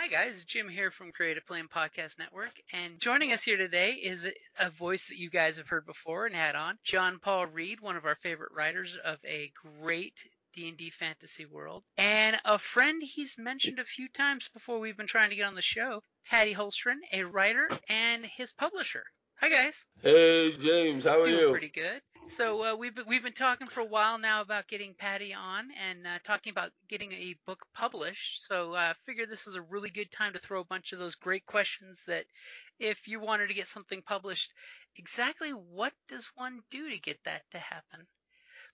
Hi guys, Jim here from Creative Playing Podcast Network, and joining us here today is a, voice that you guys have heard before and had on, John Paul Reed, one of our favorite writers of a great D&D fantasy world, and a friend he's mentioned a few times before we've been trying to get on the show, Patty Holstron, a writer and his publisher. Hi guys. Hey James, how are Doing you? pretty good. So uh, we've been, we've been talking for a while now about getting Patty on and uh, talking about getting a book published. So I uh, figure this is a really good time to throw a bunch of those great questions that if you wanted to get something published, exactly what does one do to get that to happen?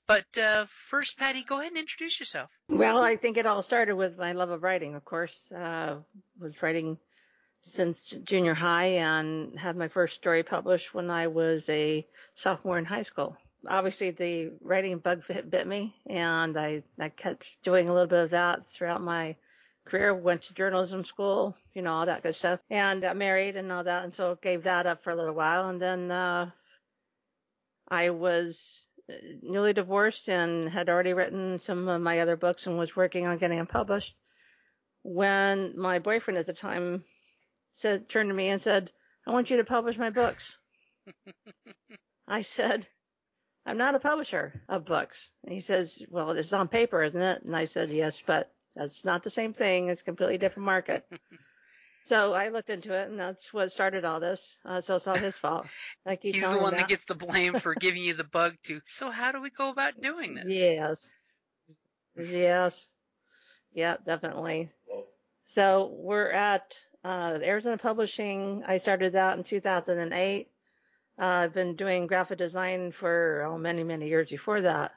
But uh, first, Patty, go ahead and introduce yourself. Well, I think it all started with my love of writing, of course. Uh, was writing since junior high and had my first story published when I was a sophomore in high school. Obviously, the writing bug bit me, and I, I kept doing a little bit of that throughout my career. Went to journalism school, you know, all that good stuff, and got married and all that, and so gave that up for a little while. And then uh, I was newly divorced and had already written some of my other books and was working on getting them published. When my boyfriend at the time said, turned to me and said, I want you to publish my books. I said, I'm not a publisher of books. And he says, well, it's on paper, isn't it? And I said, yes, but that's not the same thing. It's a completely different market. so I looked into it and that's what started all this. Uh, so it's all his fault. Like he's the one that gets the blame for giving you the bug to. So how do we go about doing this? Yes. Yes. Yeah, definitely. So we're at uh, Arizona Publishing, I started that in 2008. Uh, I've been doing graphic design for oh, many, many years before that.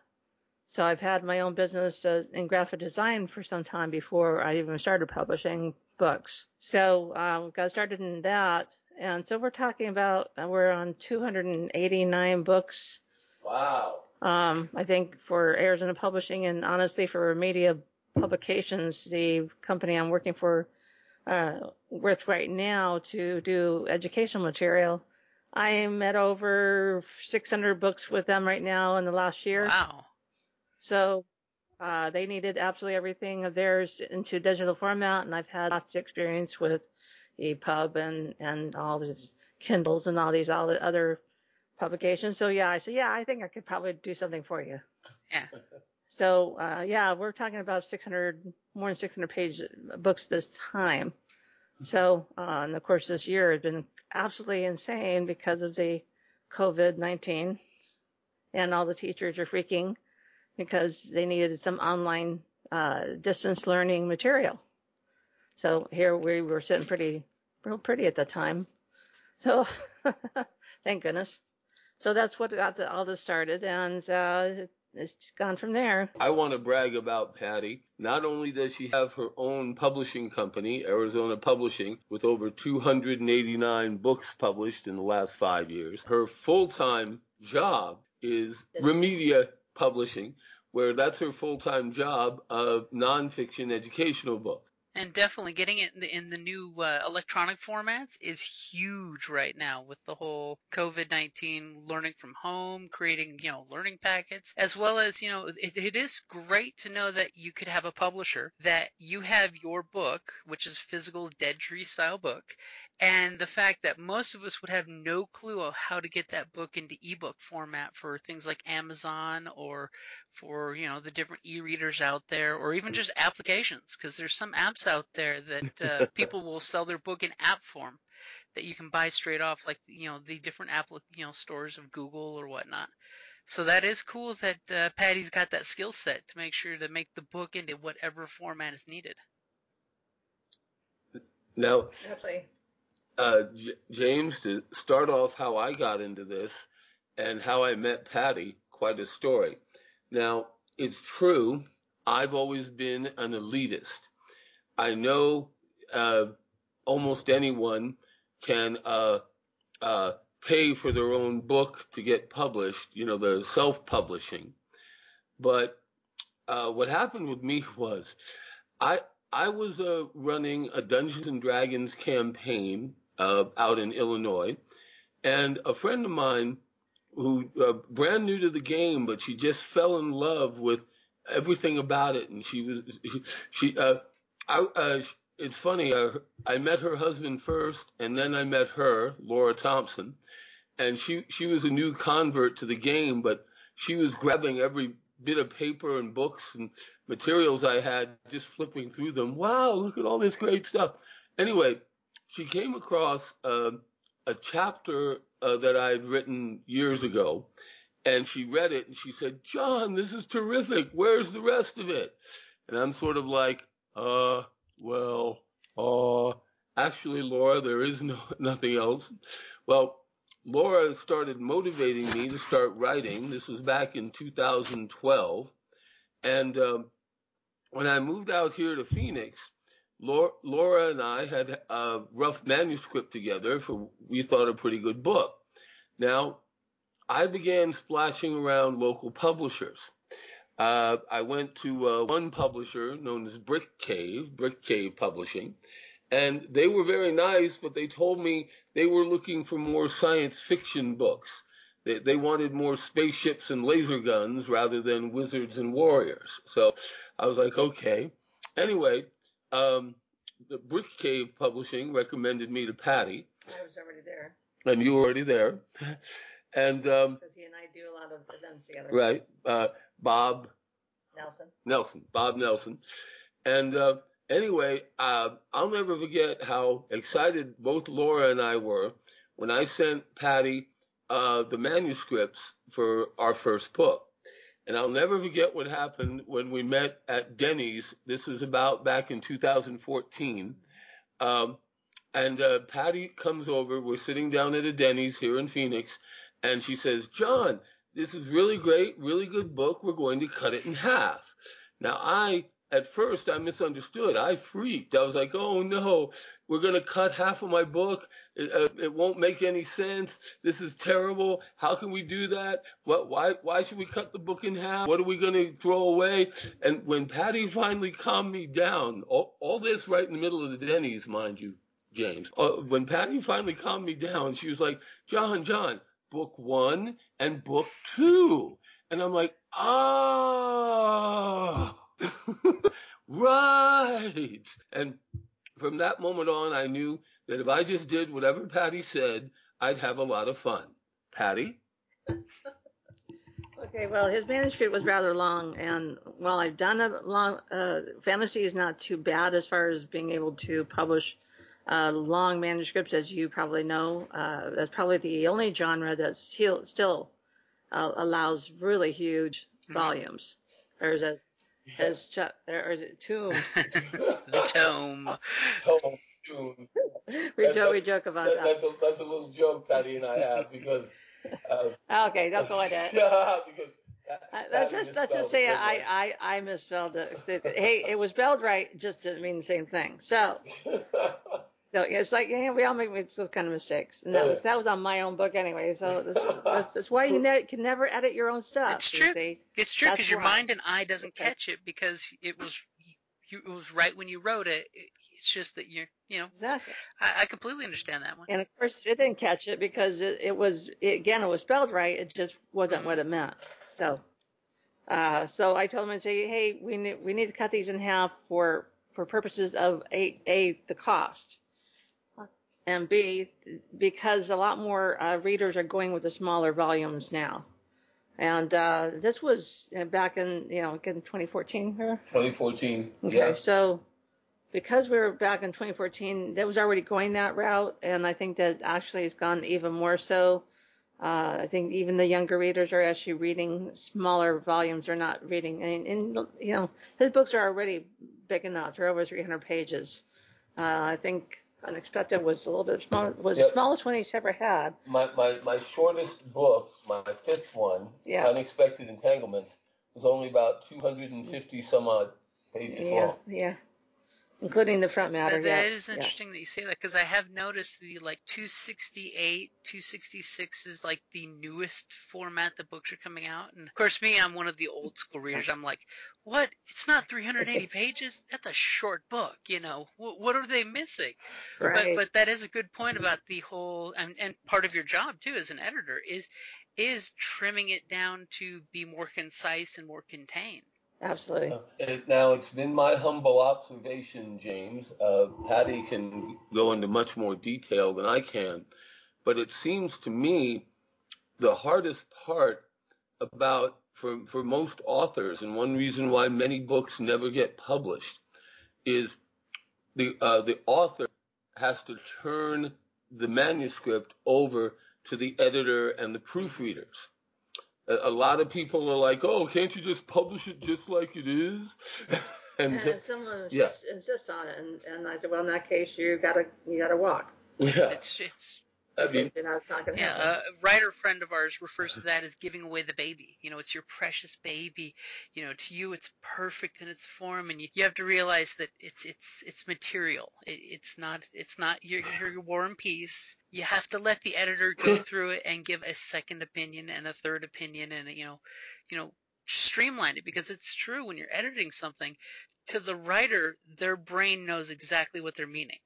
So I've had my own business uh, in graphic design for some time before I even started publishing books. So um, got started in that, and so we're talking about uh, we're on 289 books. Wow. Um, I think for Arizona Publishing and honestly for Media Publications, the company I'm working for, uh, with right now to do educational material. I'm at over 600 books with them right now in the last year. Wow. So uh, they needed absolutely everything of theirs into digital format, and I've had lots of experience with EPUB and and all these Kindles and all these all the other publications. So yeah, I said, yeah, I think I could probably do something for you. Yeah. So uh, yeah, we're talking about 600, more than 600 page books this time. So, uh, and of course this year has been absolutely insane because of the COVID-19 and all the teachers are freaking because they needed some online, uh, distance learning material. So here we were sitting pretty, real pretty at the time. So thank goodness. So that's what got the, all this started and, uh, it's gone from there. I want to brag about Patty. Not only does she have her own publishing company, Arizona Publishing, with over 289 books published in the last five years, her full-time job is Remedia Publishing, where that's her full-time job of nonfiction educational books. And definitely getting it in the, in the new uh, electronic formats is huge right now with the whole COVID-19 learning from home, creating, you know, learning packets, as well as, you know, it, it is great to know that you could have a publisher that you have your book, which is physical dead tree style book, and the fact that most of us would have no clue of how to get that book into ebook format for things like Amazon or for you know the different e-readers out there or even just applications because there's some apps out there that uh, people will sell their book in app form that you can buy straight off like you know the different apple you know stores of Google or whatnot. So that is cool that uh, Patty's got that skill set to make sure to make the book into whatever format is needed. No. Absolutely. Uh, J- James, to start off how I got into this and how I met Patty, quite a story. Now, it's true, I've always been an elitist. I know uh, almost anyone can uh, uh, pay for their own book to get published, you know, the self publishing. But uh, what happened with me was I, I was uh, running a Dungeons and Dragons campaign uh, out in Illinois, and a friend of mine who uh, brand new to the game, but she just fell in love with everything about it, and she was she uh, I uh, it's funny uh, I met her husband first, and then I met her Laura Thompson, and she she was a new convert to the game, but she was grabbing every bit of paper and books and materials I had, just flipping through them. Wow, look at all this great stuff. Anyway, she came across uh, a chapter uh, that I had written years ago, and she read it and she said, "John, this is terrific. Where's the rest of it?" And I'm sort of like, "Uh, well, uh, actually, Laura, there is no nothing else." Well, Laura started motivating me to start writing. This was back in 2012. And um, when I moved out here to Phoenix, Laura, and I had a rough manuscript together for we thought a pretty good book. Now, I began splashing around local publishers. Uh, I went to uh, one publisher known as Brick Cave, Brick Cave Publishing, and they were very nice, but they told me they were looking for more science fiction books. They, they wanted more spaceships and laser guns rather than wizards and warriors. So I was like, okay. Anyway, um, the Brick Cave Publishing recommended me to Patty, I was already there and you were already there. And um, because he and I do a lot of events together. right, uh, Bob Nelson. Nelson, Bob Nelson. And uh, anyway, uh, I'll never forget how excited both Laura and I were when I sent Patty uh, the manuscripts for our first book. And I'll never forget what happened when we met at Denny's. This was about back in 2014. Um, and uh, Patty comes over. We're sitting down at a Denny's here in Phoenix, and she says, "John, this is really great, really good book. We're going to cut it in half." Now, I at first I misunderstood. I freaked. I was like, "Oh no, we're going to cut half of my book. It, uh, it won't make any sense. This is terrible. How can we do that? What? Why? Why should we cut the book in half? What are we going to throw away?" And when Patty finally calmed me down, all, all this right in the middle of the Denny's, mind you. James. Uh, when Patty finally calmed me down, she was like, John, John, book one and book two. And I'm like, ah, right. And from that moment on, I knew that if I just did whatever Patty said, I'd have a lot of fun. Patty? Okay, well, his manuscript was rather long, and while I've done a long, uh, fantasy is not too bad as far as being able to publish uh, long manuscripts, as you probably know. Uh, that's probably the only genre that still still uh, allows really huge volumes. Or is as as Chuck, or is it tomb? the tome. Tone, tunes. we joke we joke about That- that. that's, a, that's a little joke Patty and I have because. Uh, Okay, don't go into it. because Uh, let's just let's just say I, I I misspelled it. Hey, it was spelled right, just didn't mean the same thing. So so it's like yeah, we all make those kind of mistakes. And that was that was on my own book anyway. So that's that's, that's why you ne- can never edit your own stuff. It's you true. see. It's true because your mind and eye doesn't Okay. catch it because it was you, it was right when you wrote it. It- It's just that you're you know Exactly. I, I completely understand that one. And of course, it didn't catch it because it, it was it, again it was spelled right. It just wasn't what it meant. So, uh, so I told him and say, hey, we need we need to cut these in half for for purposes of a a the cost. And B, because a lot more uh, readers are going with the smaller volumes now. And uh, this was uh, back in, you know, in 2014. here? 2014. Okay, Yeah. so because we were back in 2014, that was already going that route, and I think that actually has gone even more so. Uh, I think even the younger readers are actually reading smaller volumes. They're not reading, and, and you know, his books are already big enough. They're over 300 pages. Uh, I think Unexpected was a little bit smaller. Was Yep. the smallest one he's ever had. My, my, my shortest book, my fifth one, Yeah. Unexpected Entanglements, was only about 250 some odd pages Yeah, long. yeah, including the front matter. That, that yeah, is yeah. interesting that you say that because I have noticed the like 268, 266 is like the newest format the books are coming out. And of course, me, I'm one of the old school readers. I'm like, what? It's not 380 pages? That's a short book. You know, what, what are they missing? Right. But but that is a good point about the whole and, and part of your job too as an editor is is trimming it down to be more concise and more contained. Absolutely. Uh, now, it's been my humble observation, James. Uh, Patty can go into much more detail than I can, but it seems to me the hardest part about for for most authors, and one reason why many books never get published, is the uh, the author has to turn the manuscript over to the editor and the proofreaders. A, a lot of people are like, "Oh, can't you just publish it just like it is?" and And someone yeah. insist, insist on it, and, and I said, well, in that case, you gotta you gotta walk. yeah, It's it's I mean, you know, it's not gonna Yeah, happen. a writer friend of ours refers to that as giving away the baby. You know, it's your precious baby. You know, to you it's perfect in its form, and you, you have to realize that it's it's it's material. It, it's not it's not your your war and peace. You have to let the editor go through it and give a second opinion and a third opinion, and you know, you know, streamline it because it's true when you're editing something. To the writer, their brain knows exactly what they're meaning.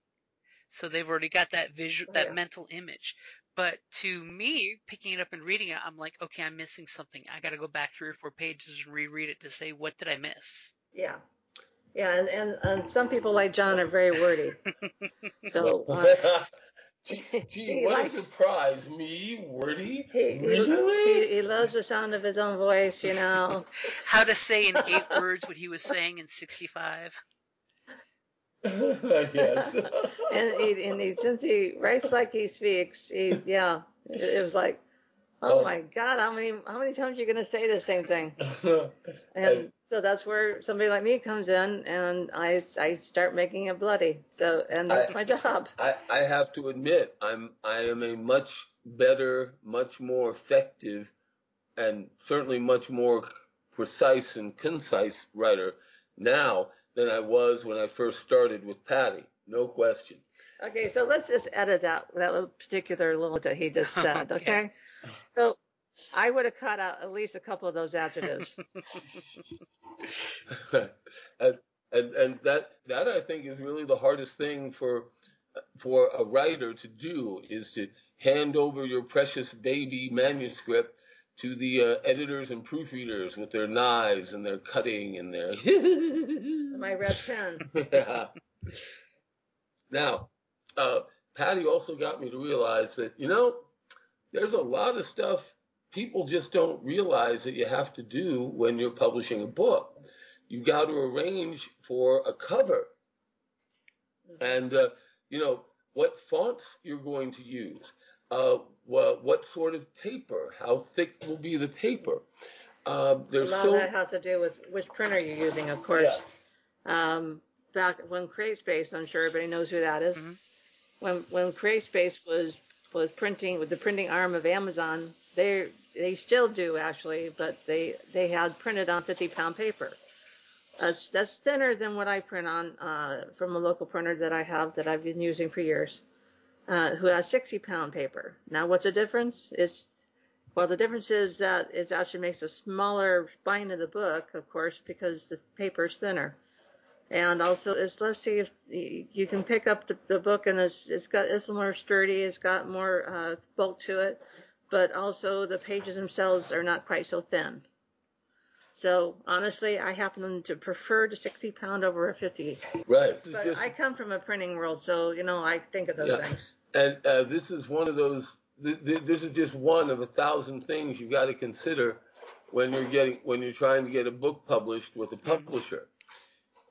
So they've already got that visual, that Yeah. mental image. But to me, picking it up and reading it, I'm like, okay, I'm missing something. I got to go back three or four pages and reread it to say, what did I miss? Yeah. Yeah, and, and, and some people like John are very wordy. So uh, gee, gee, what likes- a surprise! Me, wordy, he, he, really? he, he loves the sound of his own voice, you know. How to say in eight words what he was saying in 65. yes. And he, and he, since he writes like he speaks, he, yeah, it, it was like, oh Oh. my God, how many, how many times are you going to say the same thing? And- And so that's where somebody like me comes in and I, I start making it bloody. So, and that's I- my job. I, I have to admit, I'm I am a much better, much more effective, and certainly much more precise and concise writer now than I was when I first started with Patty. No question. Okay, so let's just edit that that little particular little that he just said. Okay. Okay. So I would have cut out at least a couple of those adjectives. and, and and that that I think is really the hardest thing for for a writer to do is to hand over your precious baby manuscript to the uh, editors and proofreaders with their knives and their cutting and their My red pen. Yeah. now, uh, Patty also got me to realize that, you know, there's a lot of stuff people just don't realize that you have to do when you're publishing a book. You've got to arrange for a cover and, uh, you know, what fonts you're going to use, uh, what, what sort of paper, how thick will be the paper. Uh, A lot so of that has to do with which printer you're using, of course. Um, back when CreateSpace, I'm sure everybody knows who that is. Mhm. When when CreateSpace was was printing with the printing arm of Amazon, they they still do actually, but they they had printed on 50 pound paper. That's that's thinner than what I print on uh, from a local printer that I have that I've been using for years, uh, who has 60 pound paper. Now, what's the difference? It's well, the difference is that it actually makes a smaller spine of the book, of course, because the paper is thinner. And also, it's let's see if you can pick up the, the book and it's it's got it's more sturdy, it's got more uh, bulk to it, but also the pages themselves are not quite so thin. So honestly, I happen to prefer the 60 pound over a 50. right. But just- I come from a printing world, so you know I think of those Yeah. things. And uh, this is one of those. Th- th- this is just one of a thousand things you've got to consider when you're getting when you're trying to get a book published with a publisher.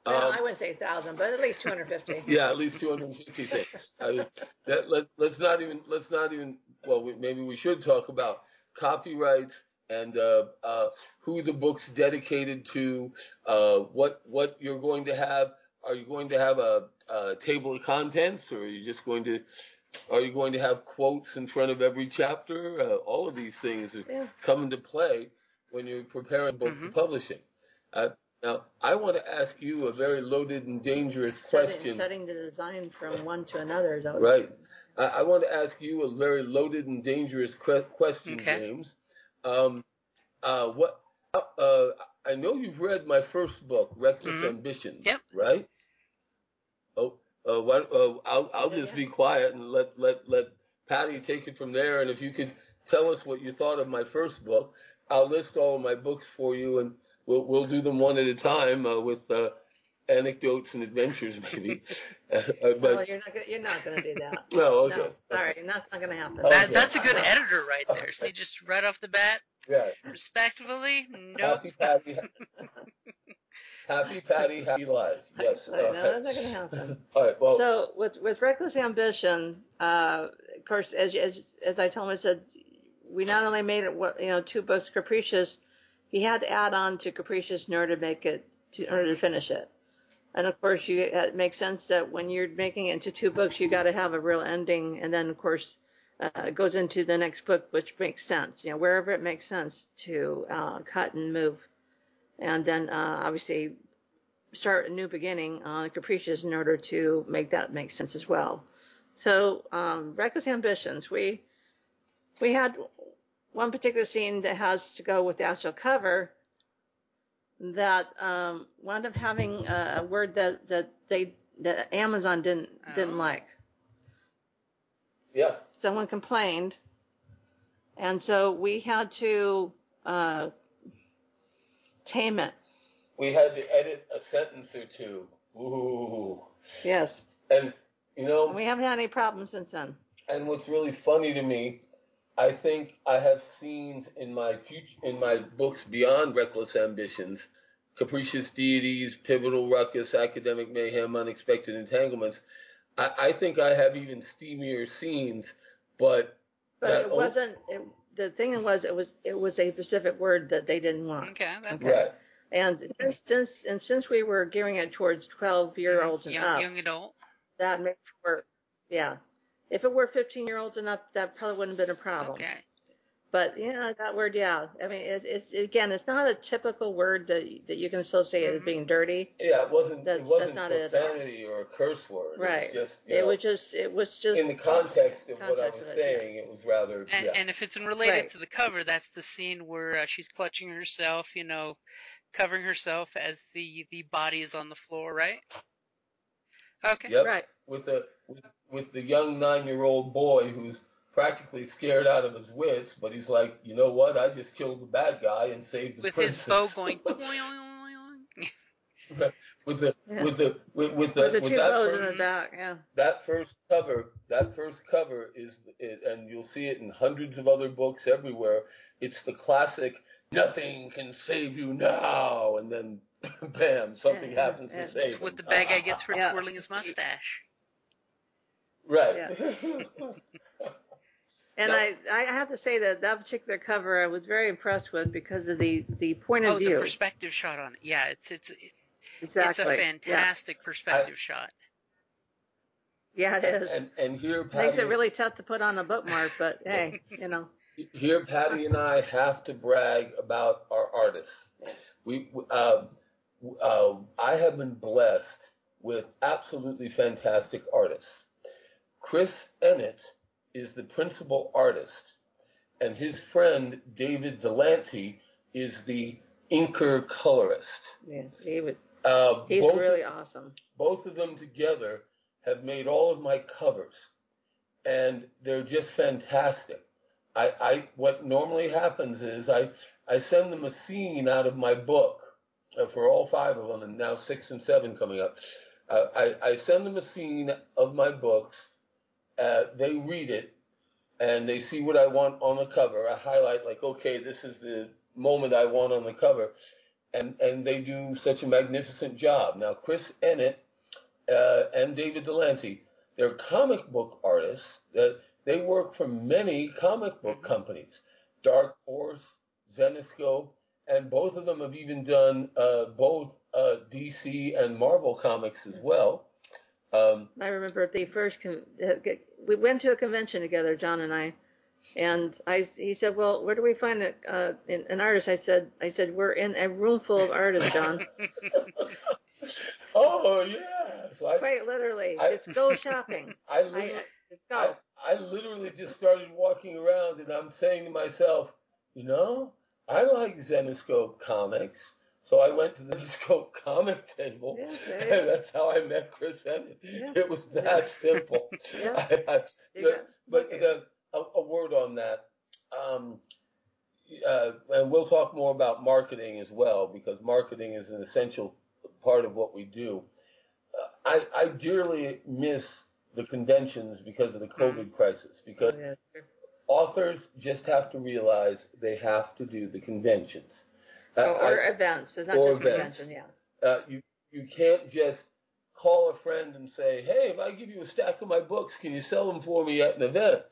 Well, Um, I wouldn't say a thousand, but at least 250. yeah, at least 250 things. I mean, that, let, let's not even let's not even well, we, maybe we should talk about copyrights and uh, uh, who the book's dedicated to, uh, what what you're going to have. Are you going to have a, a table of contents, or are you just going to are you going to have quotes in front of every chapter? Uh, all of these things Yeah. come into play when you're preparing a book for Mhm. publishing. Uh, now, I want to ask you a very loaded and dangerous Setting, question. setting the design from one to another is always Right. I, I want to ask you a very loaded and dangerous que- question, Okay. James. Um, uh, what? Uh, I know you've read my first book, Reckless Mhm. Ambitions. Yep. Right. Oh, uh, why, uh, I'll, I'll just be quiet and let let let Patty take it from there. And if you could tell us what you thought of my first book, I'll list all of my books for you, and we'll we'll do them one at a time uh, with uh, anecdotes and adventures, maybe. uh, Well, you're not gonna, you're not going to do that. no, okay. No, sorry, not, not going to happen. That, Okay. that's a good editor right there. See, just right off the bat, Yeah. respectively, nope. Happy Patty. happy Patty, happy life. Yes. Sorry, no, that's not going to happen. All right. Well, so with with reckless ambition, uh, of course, as as as I told him, I said we not only made it what you know two books capricious, he had to add on to capricious in order to make it to, in order to finish it. And of course, you it makes sense that when you're making it into two books, you got to have a real ending, and then of course. Uh, it goes into the next book, which makes sense. You know, wherever it makes sense to uh, cut and move, and then uh, obviously start a new beginning on Capricious in order to make that make sense as well. So, um, Reckless Ambitions, we we had one particular scene that has to go with the actual cover that um, wound up having a, a word that, that they that Amazon didn't didn't Oh. like. yeah. Someone complained, and so we had to uh, tame it. We had to edit a sentence or two. Ooh. Yes, And you know, and we haven't had any problems since then. and what's really funny to me, I think I have scenes in my future in my books beyond Reckless Ambitions, Capricious Deities, Pivotal Ruckus, Academic Mayhem, Unexpected Entanglements. I, I think I have even steamier scenes, but But it wasn't. It, the thing was, it was it was a specific word that they didn't want. Okay, that's Okay. right. And since since and since we were gearing it towards twelve year olds and young, up, young adult. that made for yeah. If it were fifteen year olds and up, that probably wouldn't have been a problem. Okay. But yeah, that word, yeah. I mean, it's, it's again, it's not a typical word that that you can associate as Mhm. being dirty. Yeah, it wasn't. That's- it wasn't that's not it profanity or a curse word. Right. It was just. You It know, was just it was just in the context of what I was of it, yeah. saying, it was rather. And, yeah. and if it's related Right. to the cover, that's the scene where uh, she's clutching herself, you know, covering herself as the the body is on the floor, right? Okay. Yep. Right. With the with, with the young nine year old boy who's practically scared out of his wits, but he's like, you know what? I just killed the bad guy and saved the With princess. his bow going. With the Yeah. with the with, with the With the with two that bows first, in the back, yeah. that first cover that first cover is it, and you'll see it in hundreds of other books everywhere. It's the classic. Nothing can save you now, and then, bam, something Yeah, happens yeah. to save That's him. what the bad guy gets for Yeah. twirling his mustache. Right. And Yep. I, I have to say that that particular cover I was very impressed with because of the, the point of view. Oh, the perspective shot on it. Yeah, it's it's exactly. it's a fantastic perspective shot. Yeah, yeah it is. And and here, Patty, Makes it really tough to put on a bookmark, but hey, you know. here Patty and I have to brag about our artists. We uh, uh, I have been blessed with absolutely fantastic artists. Chris Ennett is the principal artist, and his friend David Delanty is the inker colorist. Yeah, would, Uh, he's both, really awesome. both of them together have made all of my covers, and they're just fantastic. I, I what normally happens is I I send them a scene out of my book uh, for all five of them, and now six and seven coming up. Uh, I I send them a scene of my books, uh, they read it and they see what I want on the cover. I highlight like, okay, this is the moment I want on the cover, and and they do such a magnificent job. Now, Chris Ennet uh, and David Delante, they're comic book artists that they work for many comic book Mm-hmm. companies, Dark Horse, Zenescope, and both of them have even done uh, both uh, DC and Marvel comics as well. Um, I remember the first con- uh, we went to a convention together, John and I, and I he said, "Well, where do we find a, uh, an an artist?" I said, "I said we're in a room full of artists, John. oh yeah, so I, Quite literally, I- just go shopping. I, I, literally, I just go." I, I literally just started walking around and I'm saying to myself, you know, I like Zenescope comics. So I went to the Zenescope comic table, Yeah, and that's how I met Chris Emmett. Yeah. It was that simple. Yeah. I- I- You but the, a, a word on that, um, uh, and we'll talk more about marketing as well because marketing is an essential part of what we do. Uh, I, I dearly miss the conventions because of the COVID crisis because Oh, authors just have to realize they have to do the conventions. Uh, or, I- events. It's not or just events. convention. Yeah. uh, you you can't just call a friend and say, "Hey, if I give you a stack of my books, can you sell them for me at an event?"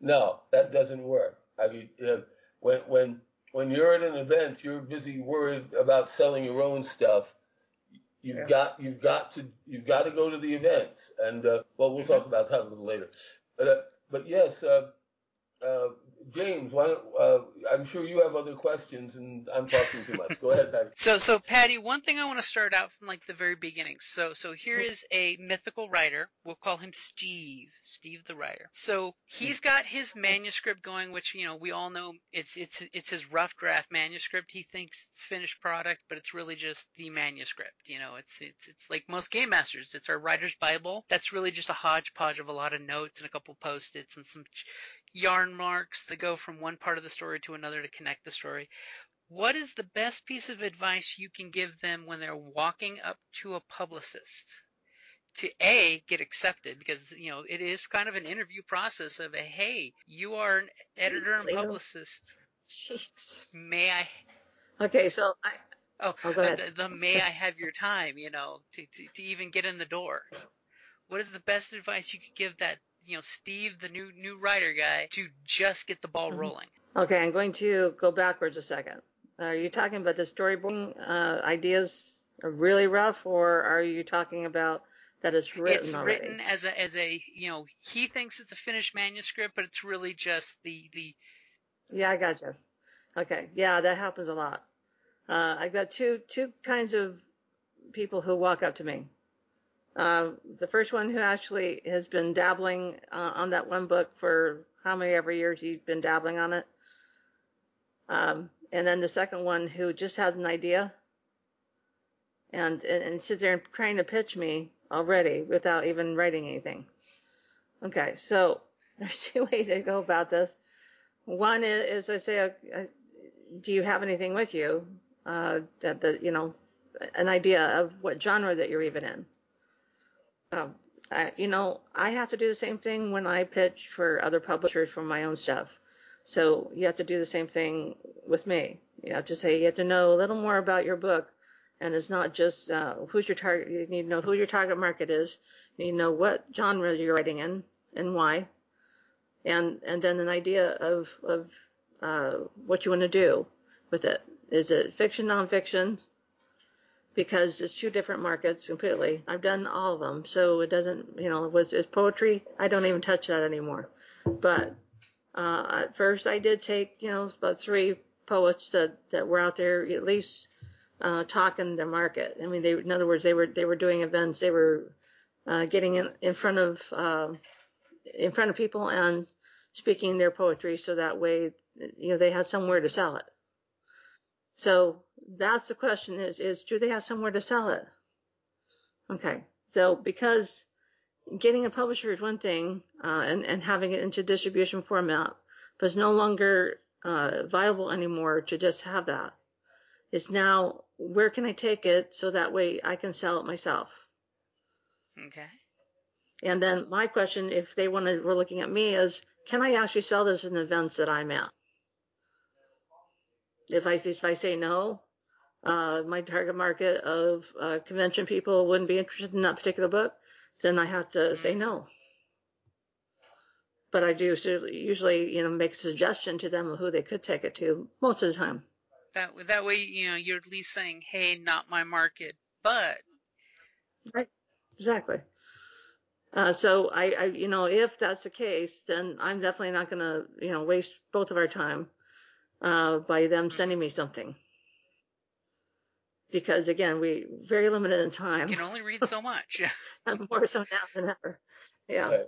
No, that doesn't work. I mean, uh, when when when you're at an event, you're busy worried about selling your own stuff. You've Yeah. got you've got to you've got to go to the events, and uh, well, we'll talk about that a little later. But uh, but yes, uh, uh, James, why don't, uh, I'm sure you have other questions, and I'm talking too much. Go ahead, Patty. So, so Patty, one thing I want to start out from like the very beginning. So, so here is a mythical writer. We'll call him Steve, Steve the writer. So he's got his manuscript going, which you know we all know it's it's it's his rough draft manuscript. He thinks it's finished product, but it's really just the manuscript. You know, it's it's it's like most game masters. It's our writer's bible. That's really just a hodgepodge of a lot of notes and a couple post-its and some yarn marks that go from one part of the story to another to connect the story. What is the best piece of advice you can give them when they're walking up to a publicist to A, get accepted? Because, you know, it is kind of an interview process of a, hey, you are an editor and publicist. Jeez. May I, Okay, so I oh, Oh, go ahead. the, the may I have your time, you know, to, to, to even get in the door? What is the best advice you could give that, you know, Steve, the new new writer guy, to just get the ball Mhm. rolling? Okay, I'm going to go backwards a second. Are you talking about the storyboarding uh, ideas are really rough, or are you talking about that it's written it's already? written as a as a you know he thinks it's a finished manuscript, but it's really just the the Yeah, I gotcha. Okay, yeah, that happens a lot. Uh, I've got two two kinds of people who walk up to me. Uh, the first one who actually has been dabbling uh, on that one book for how many ever years he's been dabbling on it. Um, and then the second one who just has an idea and, and, and sits there and trying to pitch me already without even writing anything. Okay, so there's two ways to go about this. One is, is I say, uh, do you have anything with you uh, that, that, you know, an idea of what genre that you're even in? Um, I, you know, I have to do the same thing when I pitch for other publishers for my own stuff. So you have to do the same thing with me. You have to say you have to know a little more about your book, and it's not just uh, who's your target. You need to know who your target market is. You need to know what genre you're writing in and why, and and then an idea of of uh, what you want to do with it. Is it fiction, nonfiction? Because it's two different markets completely. I've done all of them, so it doesn't. You know, was it's poetry? I don't even touch that anymore. But uh, at first, I did take you know about three poets that that were out there at least uh, talking their market. I mean, they in other words, they were they were doing events. They were uh, getting in in front of um in front of people and speaking their poetry, so that way you know they had somewhere to sell it. So that's the question: is is do they have somewhere to sell it? Okay, so because getting a publisher is one thing, uh, and and having it into distribution format, but it's no longer uh, viable anymore to just have that. It's now where can I take it so that way I can sell it myself. okay. And then my question, if they wanted, were looking at me, is can I actually sell this in events that I'm at? If I if I say no, uh, my target market of uh, convention people wouldn't be interested in that particular book, then I have to say no. But I do usually, you know, make a suggestion to them of who they could take it to most of the time. That that way, you know, you're at least saying, "Hey, not my market," but right, exactly. Uh, so I, I, you know, if that's the case, then I'm definitely not going to, you know, waste both of our time uh, by them sending me something. Because again, we very limited in time. You can only read so much. and more so now than ever. Yeah.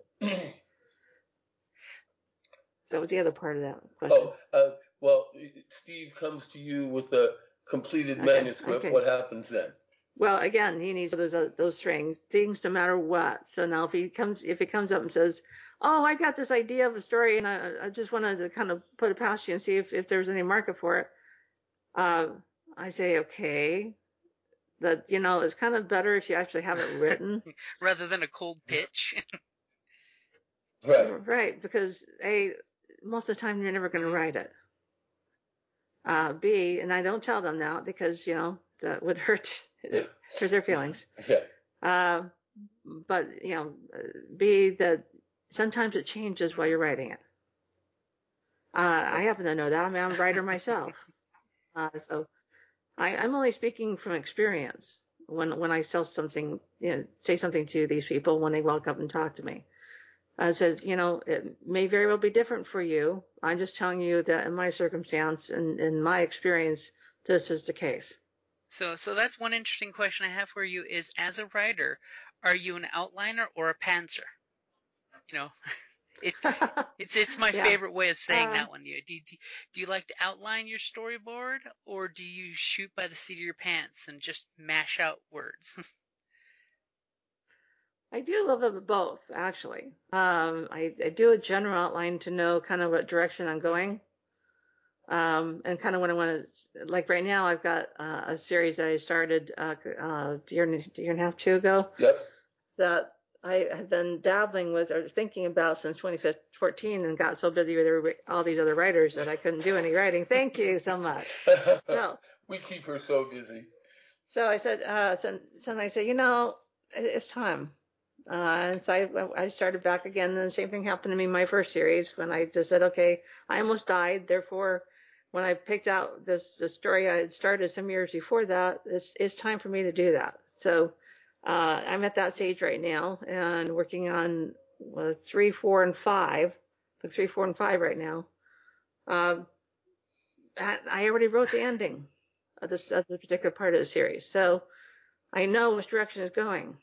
so what's the other part of that question? Oh, uh, well, Steve comes to you with a completed okay, manuscript. Okay. What happens then? Well, again, he needs those uh, those strings, things no matter what. So now if he comes if he comes up and says, "Oh, I got this idea of a story, and I, I just wanted to kind of put it past you and see if if there's any market for it," uh, I say, "Okay." That you know, it's kind of better if you actually have it written rather than a cold pitch. right. Right, because a most of the time you're never going to write it. Uh, B, and I don't tell them that because you know that would hurt hurt their feelings. Yeah. Uh, but you know, B that sometimes it changes while you're writing it. Uh, I happen to know that. I mean, I'm a writer myself, uh, so I, I'm only speaking from experience when when I sell something, you know, say something to these people when they walk up and talk to me. I said, you know, it may very well be different for you. I'm just telling you that in my circumstance and in my experience, this is the case. So, so that's one interesting question I have for you is as a writer, are you an outliner or a pantser? You know, it's it's it's my yeah. favorite way of saying uh, that one. Do you, do, do you like to outline your storyboard or do you shoot by the seat of your pants and just mash out words? I do love them both, actually. Um, I, I do a general outline to know kind of what direction I'm going. Um, and kind of what I want to, like right now, I've got uh, a series I started uh, uh, a year, and, year and a half, two ago. Yep. That I had been dabbling with or thinking about since 2014 and got so busy with all these other writers that I couldn't do any writing. Thank you so much. so, we keep her so busy. So I said, uh, so, so I said, you know, it's time. Uh, and so I, I started back again. And the same thing happened to me in my first series when I just said, okay, I almost died. Therefore, when I picked out this, this story I had started some years before that, it's, it's time for me to do that. So, uh, I'm at that stage right now and working on well, three, four, and five. Like three, four, and five right now. Um, I already wrote the ending of this, of this particular part of the series. So I know which direction it's going.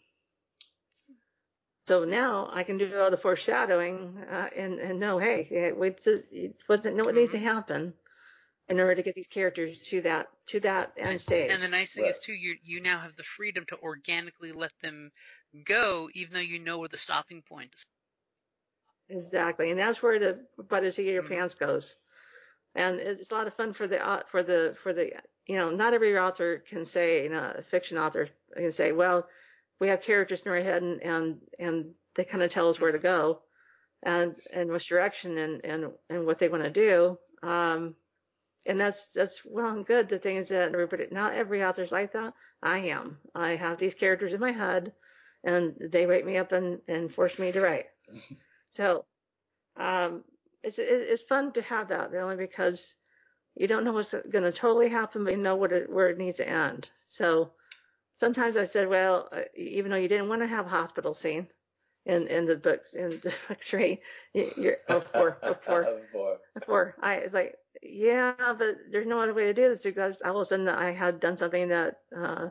So now I can do all the foreshadowing uh, and, and know, hey, it wasn't know what needs to mm-hmm. happen in order to get these characters to that to that end stage. And the nice thing right. is too, you you now have the freedom to organically let them go, even though you know where the stopping point is. Exactly, and that's where the butt of your mm-hmm. pants goes. And it's a lot of fun for the uh, for the for the you know not every author can say you know a fiction author can say well we have characters in our head and and, and they kind of tell us where to go and and which direction and and and what they want to do um and that's that's well and good. The thing is that everybody not every author's like that. I am. I have these characters in my head and they wake me up and and force me to write. So um it's it's fun to have that only because you don't know what's going to totally happen but you know what it, where it needs to end. So sometimes I said, well, uh, even though you didn't want to have a hospital scene in, in the books, in the book three, you're, oh, four, oh, four, four. four. I was like, yeah, but there's no other way to do this because all of a sudden I had done something that, uh,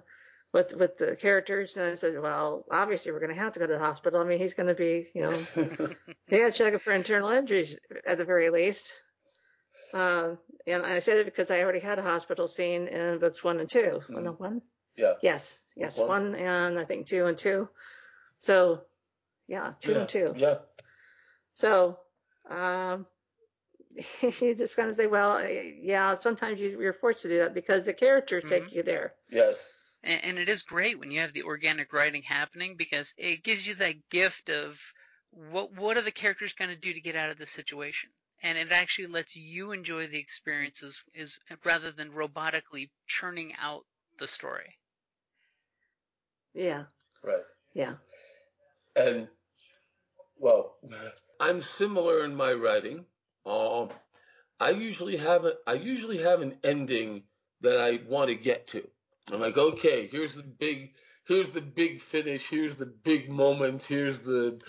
with, with the characters. And I said, well, obviously we're going to have to go to the hospital. I mean, he's going to be, you know, he got to check it for internal injuries at the very least. Uh, and I said it because I already had a hospital scene in books one and two. Mm. No, one? Yeah. Yes. Yes. One. one. and I think two and two. So yeah, two yeah. and two. Yeah. So um, you just kind of say, well, yeah, sometimes you, are forced to do that because the characters mm-hmm. take you there. Yes. And, and it is great when you have the organic writing happening because it gives you that gift of what what are the characters going to do to get out of this situation and it actually lets you enjoy the experiences is rather than robotically churning out the story Yeah. Right. Yeah. And well, I'm similar in my writing. Um, I usually have a, I usually have an ending that I want to get to. I'm like, okay, here's the big, here's the big finish, here's the big moment, here's the,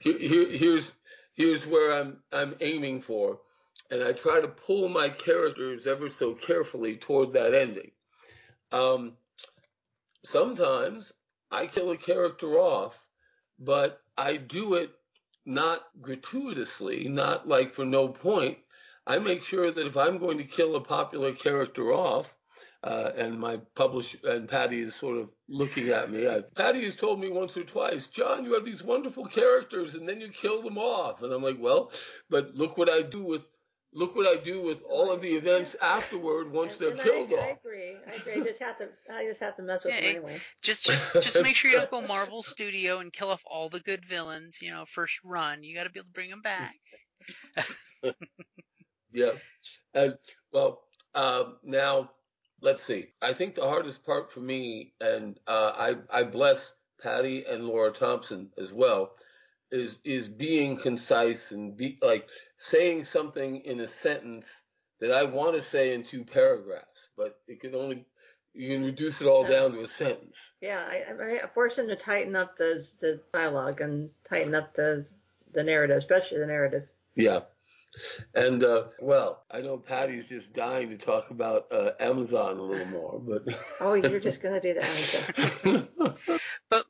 here, here, here's, here's where I'm, I'm aiming for, and I try to pull my characters ever so carefully toward that ending. Um, sometimes I kill a character off, but I do it not gratuitously, not like for no point. I make sure that if I'm going to kill a popular character off, uh, and my publisher and Patty is sort of looking at me. I, Patty has told me once or twice, John, you have these wonderful characters, and then you kill them off. And I'm like, well, but look what I do with look what I do with all of the events afterward once they're killed I, off. I agree. I agree. I just have to. I just have to mess with Yeah, them anyway. just just just make sure you don't go marvel studio and kill off all the good villains you know first run you got to be able to bring them back Yeah. And well, um, now let's see. I think the hardest part for me, and uh, I I bless Patty and Laura Thompson as well, is is being concise and be like saying something in a sentence that I want to say in two paragraphs, but it can only you can reduce it all down to a sentence. Yeah, I, I, I force him to tighten up the the dialogue and tighten up the the narrative, especially the narrative. Yeah. And uh, well, I know Patty's just dying to talk about uh, Amazon a little more, but Oh, you're just gonna do that. aren't? But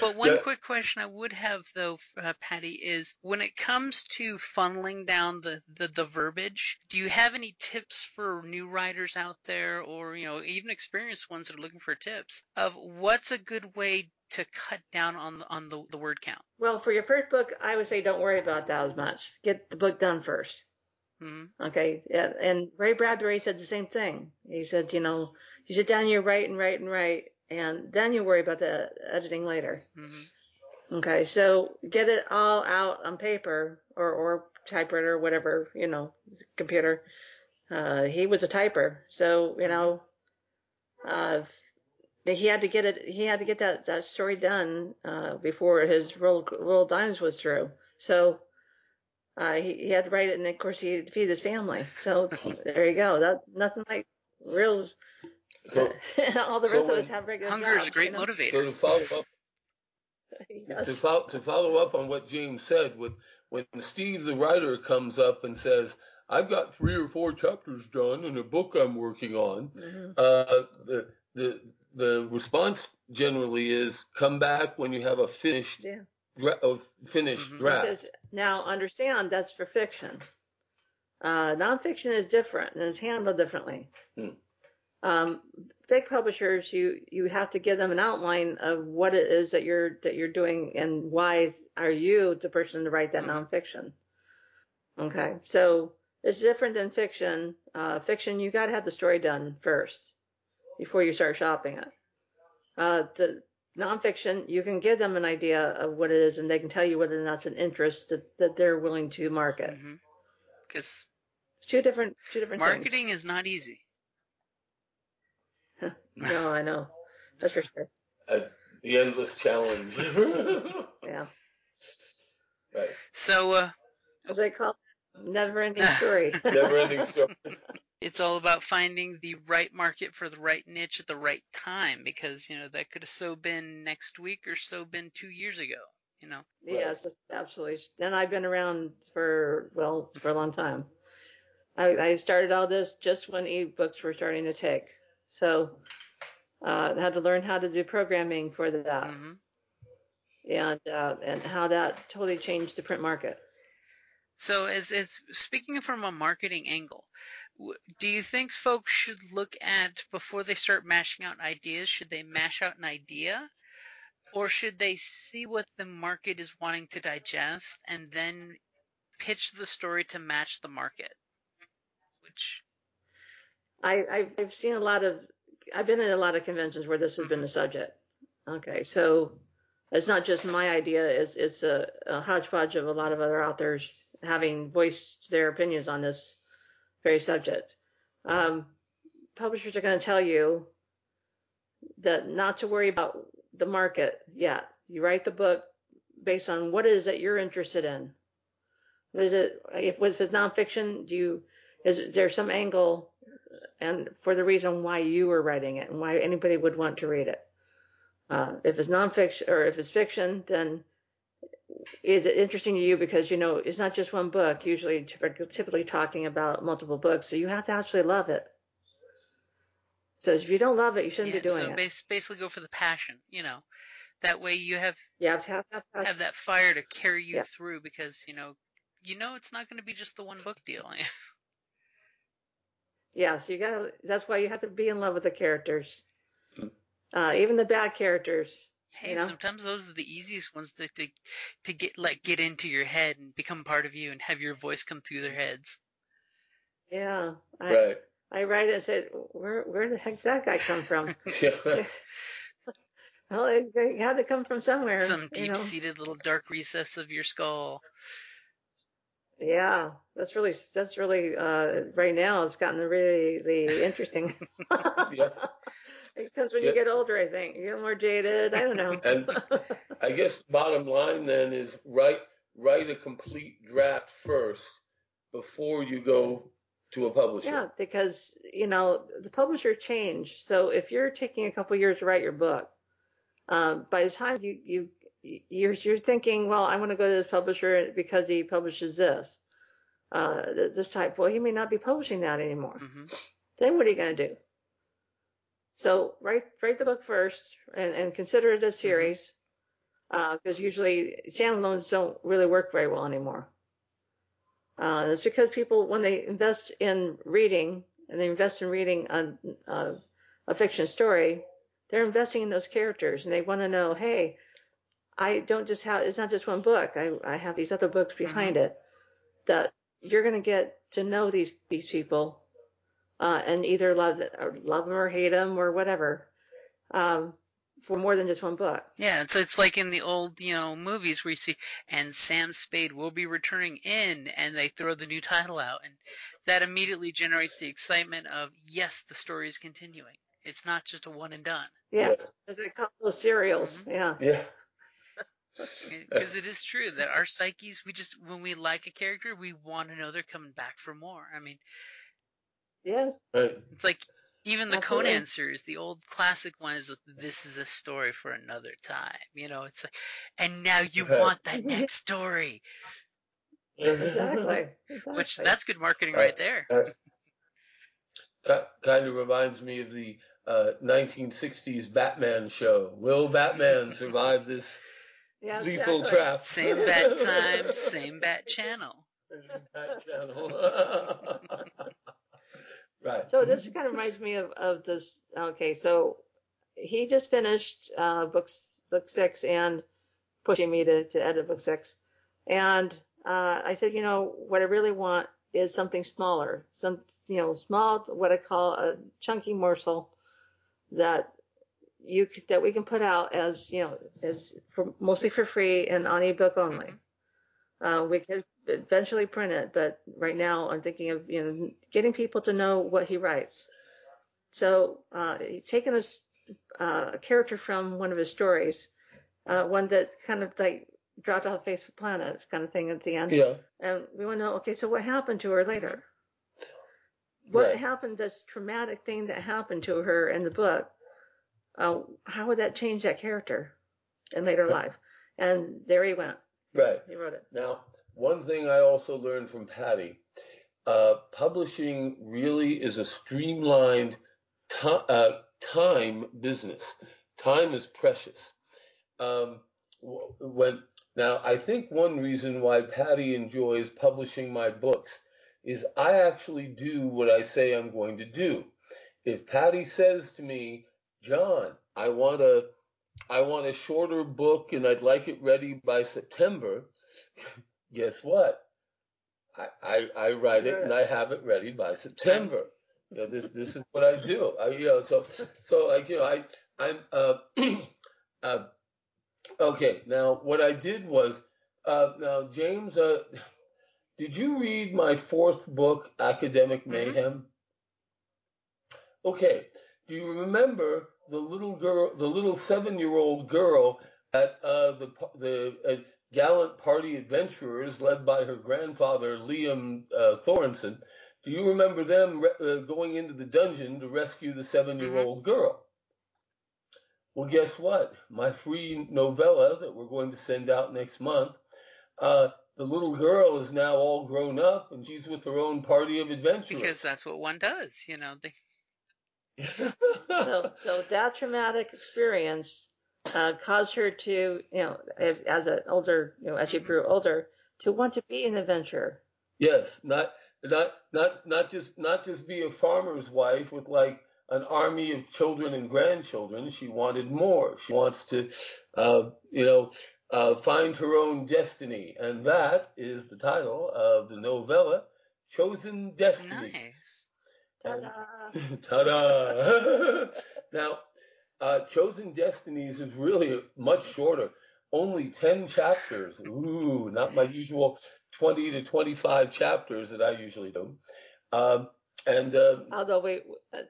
but but one Yeah. quick question I would have though, uh, Patty, is when it comes to funneling down the, the the verbiage, do you have any tips for new writers out there, or you know even experienced ones that are looking for tips of what's a good way to cut down on the, on the, the word count? Well, for your first book, I would say don't worry about that as much. Get the book done first. hmm Okay. Yeah. And Ray Bradbury said the same thing. He said, you know, you sit down, you write and write and write, and then you worry about the editing later. hmm Okay. So get it all out on paper or, or typewriter or whatever, you know, computer. Uh, he was a typer. So, you know, uh, he had to get it, he had to get that, that story done, uh, before his roll, roll dimes was through. So, uh, he, he had to write it and of course he had to feed his family. So there you go. That, nothing like real, so all the so rest of us have regular Hunger is a great you know? motivator. So to follow up, Yes. to follow, to follow up on what James said, with when Steve the writer comes up and says, "I've got three or four chapters done in a book I'm working on," Mhm. uh, the the the response generally is, "Come back when you have a finished Yeah. dra- a finished Mhm. Draft." He says, now understand that's for fiction. Uh, nonfiction is different and is handled differently. Hmm. Um, big publishers, you you have to give them an outline of what it is that you're that you're doing and why are you the person to write that Mhm. nonfiction. Okay, so it's different than fiction. Uh, fiction, you got to have the story done first before you start shopping it. Uh, the nonfiction, you can give them an idea of what it is, and they can tell you whether or not it's an interest that, that they're willing to market. Because It's two different, two different marketing is not easy. Things. no, I know. That's for sure. Uh, the endless challenge. Yeah. right. So uh, As they call it, never-ending story. Never-ending story. it's all about finding the right market for the right niche at the right time because you know that could have so been next week or so been two years ago. You know. Yes, absolutely. And I've been around for well for a long time. I, I started all this just when ebooks were starting to take, so uh, had to learn how to do programming for that, hmm and uh, and how that totally changed the print market. So, as as speaking from a marketing angle, do you think folks should look at before they start mashing out ideas? Should they mash out an idea, or should they see what the market is wanting to digest and then pitch the story to match the market? Which I I've seen a lot of I've been at a lot of conventions where this has been the subject. Okay, so it's not just my idea; it's it's a, a hodgepodge of a lot of other authors having voiced their opinions on this very subject. Um, publishers are going to tell you that not to worry about the market yet. You write the book based on what it is that you're interested in. Is it? If, if it's nonfiction, do you is there some angle and for the reason why you were writing it and why anybody would want to read it? Uh, if it's nonfiction or if it's fiction, then is it interesting to you because you know it's not just one book usually typically talking about multiple books so you have to actually love it so if you don't love it you shouldn't yeah, be doing so it So basically go for the passion you know that way you have you have to have that, passion. have that fire to carry you Yeah. through because you know you know it's not going to be just the one book deal yeah so you gotta that's why you have to be in love with the characters uh, even the bad characters hey You know? sometimes those are the easiest ones to, to to get like get into your head and become part of you and have your voice come through their heads yeah I, Right. I write and say where where the heck did that guy come from Yeah. well it, it had to come from somewhere some you know deep-seated little dark recess of your skull Yeah, that's really that's really uh, right now. It's gotten really, really interesting. Yeah. It comes when Yeah. you get older, I think. You get more jaded. I don't know. And I guess bottom line then is write write a complete draft first before you go to a publisher. yeah, because you know the publisher changed. So if you're taking a couple years to write your book, um, by the time you you you're you're thinking, well, I want to go to this publisher because he publishes this, uh, this type. Well, he may not be publishing that anymore. hmm then what are you going to do? So write write the book first and, and consider it a series, because usually standalones don't really work very well anymore. Uh, it's because people when they invest in reading and they invest in reading a, a, a fiction story, they're investing in those characters and they want to know, hey, I don't just have it's not just one book. I I have these other books behind it that you're going to get to know these these people uh, and either love or love them or hate them or whatever um, for more than just one book. Yeah, and so it's like in the old, you know, movies where you see, and Sam Spade will be returning in, and they throw the new title out, and that immediately generates the excitement of, yes, the story is continuing. It's not just a one and done, Yeah, Yeah. as it calls those serials. Mm-hmm. Yeah, Yeah. Because it is true that our psyches, we just when we like a character, we want to know they're coming back for more. I mean, yes, Right. it's like even the Absolutely. Conan series, the old classic one is this is a story for another time. You know, it's like, and now you Right. want that next story, exactly. exactly. which that's good marketing Right. right there. That kind of reminds me of the uh, 1960s Batman show. Will Batman survive this yeah, lethal exactly. trap? Same bat time, same bat channel. Bat channel. right. So this kind of reminds me of, of this. Okay, so he just finished uh, books book six and pushing me to, to edit book six, and uh, I said, you know, what I really want is something smaller, some you know, small, what I call a chunky morsel that you that we can put out as you know as for mostly for free and on ebook only. Uh, we could eventually print it, but right now I'm thinking of you know getting people to know what he writes. So uh, he's taken a, uh, a character from one of his stories, uh, one that kind of like dropped off the face of the planet kind of thing at the end, Yeah. and we want to know okay, so what happened to her later? What Right. happened? This traumatic thing that happened to her in the book. Uh, how would that change that character in later life? And there he went. Right. He wrote it. Now, one thing I also learned from Patty, uh, publishing really is a streamlined ti uh, time business. Time is precious. Um, when now, I think one reason why Patty enjoys publishing my books is I actually do what I say I'm going to do. If Patty says to me, John, I want a I want a shorter book and I'd like it ready by September. Guess what? I, I, I write it and I have it ready by September. You know, this this is what I do. I, you know, so so like you know, I I'm uh, uh okay. Now what I did was uh now James uh did you read my fourth book, Academic Mm-hmm. Mayhem? Okay. Do you remember the little girl, the little seven-year-old girl at uh, the the uh, gallant party adventurers led by her grandfather Liam uh, Thorenson? Do you remember them re- uh, going into the dungeon to rescue the seven-year-old girl? Well, guess what? My free novella that we're going to send out next month. Uh, the little girl is now all grown up and she's with her own party of adventurers. Because that's what one does, you know. They, So, so that traumatic experience uh, caused her to, you know, as- as an older, you know, as she grew older, to want to be an adventurer. Yes, not not not not just not just be a farmer's wife with like an army of children and grandchildren. She wanted more. She wants to, uh, you know, uh, find her own destiny, and that is the title of the novella, "Chosen Destiny." nice. Ta-da! Ta-da! now, uh, Chosen Destinies is really much shorter, only 10 chapters. Ooh, not my usual 20 to 25 chapters that I usually do. Um, and uh, Although we,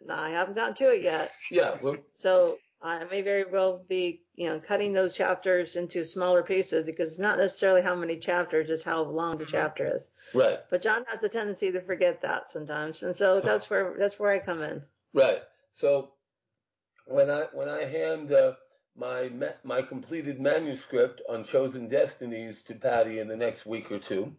no, I haven't gotten to it yet. yeah, well, So I may very well be, you know, cutting those chapters into smaller pieces because it's not necessarily how many chapters, it's how long the chapter is. right, But John has a tendency to forget that sometimes, and so that's where that's where I come in. right. So when I when I hand uh, my my completed manuscript on Chosen Destinies to Patty in the next week or two,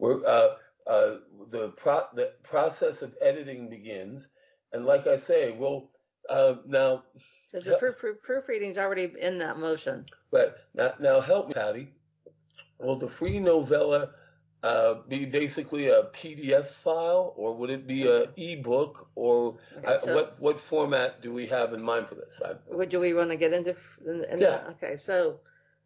we're uh, uh, the pro- the process of editing begins, and like I say, we'll uh, now Because the proof, proof, proofreading's already in that motion. right now now help me, Patty. Will the free novella uh, be basically a PDF file, or would it be a ebook, or Okay, I, so- what what format do we have in mind for this? I, Would do we want to get into? In, in Yeah. Okay, so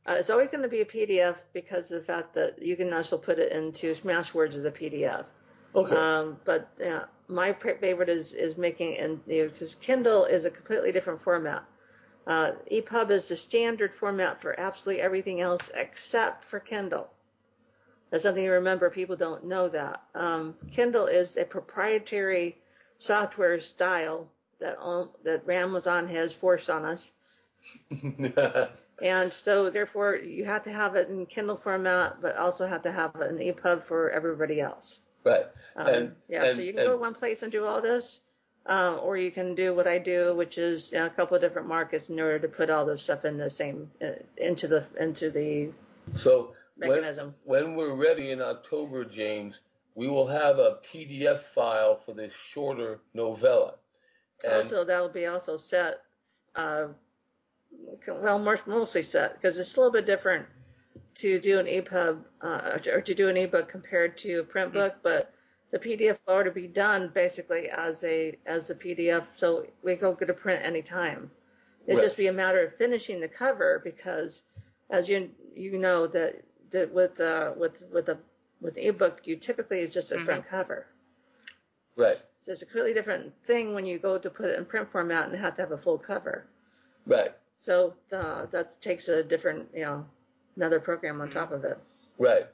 uh, it's always going to be a PDF because of the fact that you can also put it into Smashwords as a PDF. okay, Um, but yeah, my favorite is is making and you know, because Kindle is a completely different format. Uh, EPUB is the standard format for absolutely everything else except for Kindle. That's something you remember. People don't know that. Um, Kindle is a proprietary software style that that Amazon has forced on us, and so therefore you have to have it in Kindle format, but also have to have it in EPUB for everybody else. Right. Um, And- yeah, so you can go one place and do all this, um, or you can do what I do, which is you know, a couple of different markets in order to put all this stuff in the same uh, into the into the So when, mechanism. when we're ready in October, James, we will have a PDF file for this shorter novella. And also, that'll be also set, uh, well, mostly set because it's a little bit different to do an EPUB uh, or to do an ebook compared to a print book, but the PDF will already be done basically as a as a PDF, so we go get a print anytime. It'd Right. just be a matter of finishing the cover because, as you you know that that with uh, with with the with the ebook, you typically is just a Mhm. front cover. right, So it's a completely different thing when you go to put it in print format and have to have a full cover. right, So uh, that takes a different, you know, another program on top of it. right.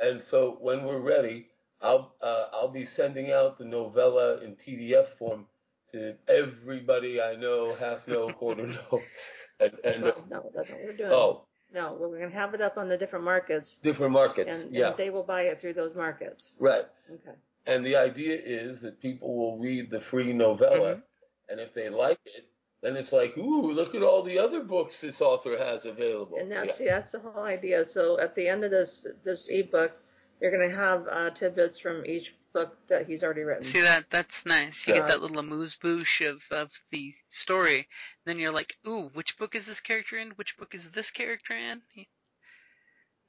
And so when we're ready, I'll uh, I'll be sending out the novella in PDF form to everybody I know, half know, quarter know, and, and Well, no, that's what we're doing. oh, No, we're going to have it up on the different markets, different markets. and, yeah, and they will buy it through those markets. right. Okay. And the idea is that people will read the free novella, and if they like it, then it's like, ooh, look at all the other books this author has available. And that's Yeah. see, that's the whole idea. So at the end of this this ebook, you're going to have uh, tidbits from each book that he's already written. See that that's nice. You Yeah. get that little amuse bouche of, of the story. Then you're like, ooh, which book is this character in? Which book is this character in?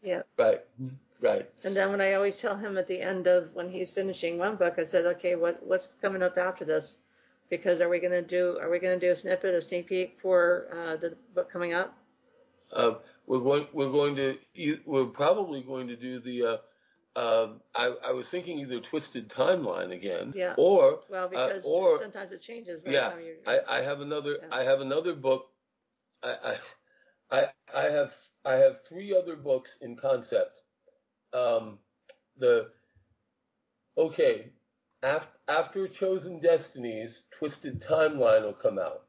Yeah. Right, right. And then when I always tell him at the end of when he's finishing one book, I said, okay, what what's coming up after this? Because are we gonna do are we gonna do a snippet, a sneak peek for uh, the book coming up? Um, we're going. We're going to. We're probably going to do the uh, um, I, I was thinking either Twisted Timeline again, Yeah. or Well, because uh, or sometimes it changes. By yeah, the time you I, I have another Yeah. I have another book. I, I I I have I have three other books in concept. Um, the okay, after after Chosen Destinies, Twisted Timeline will come out,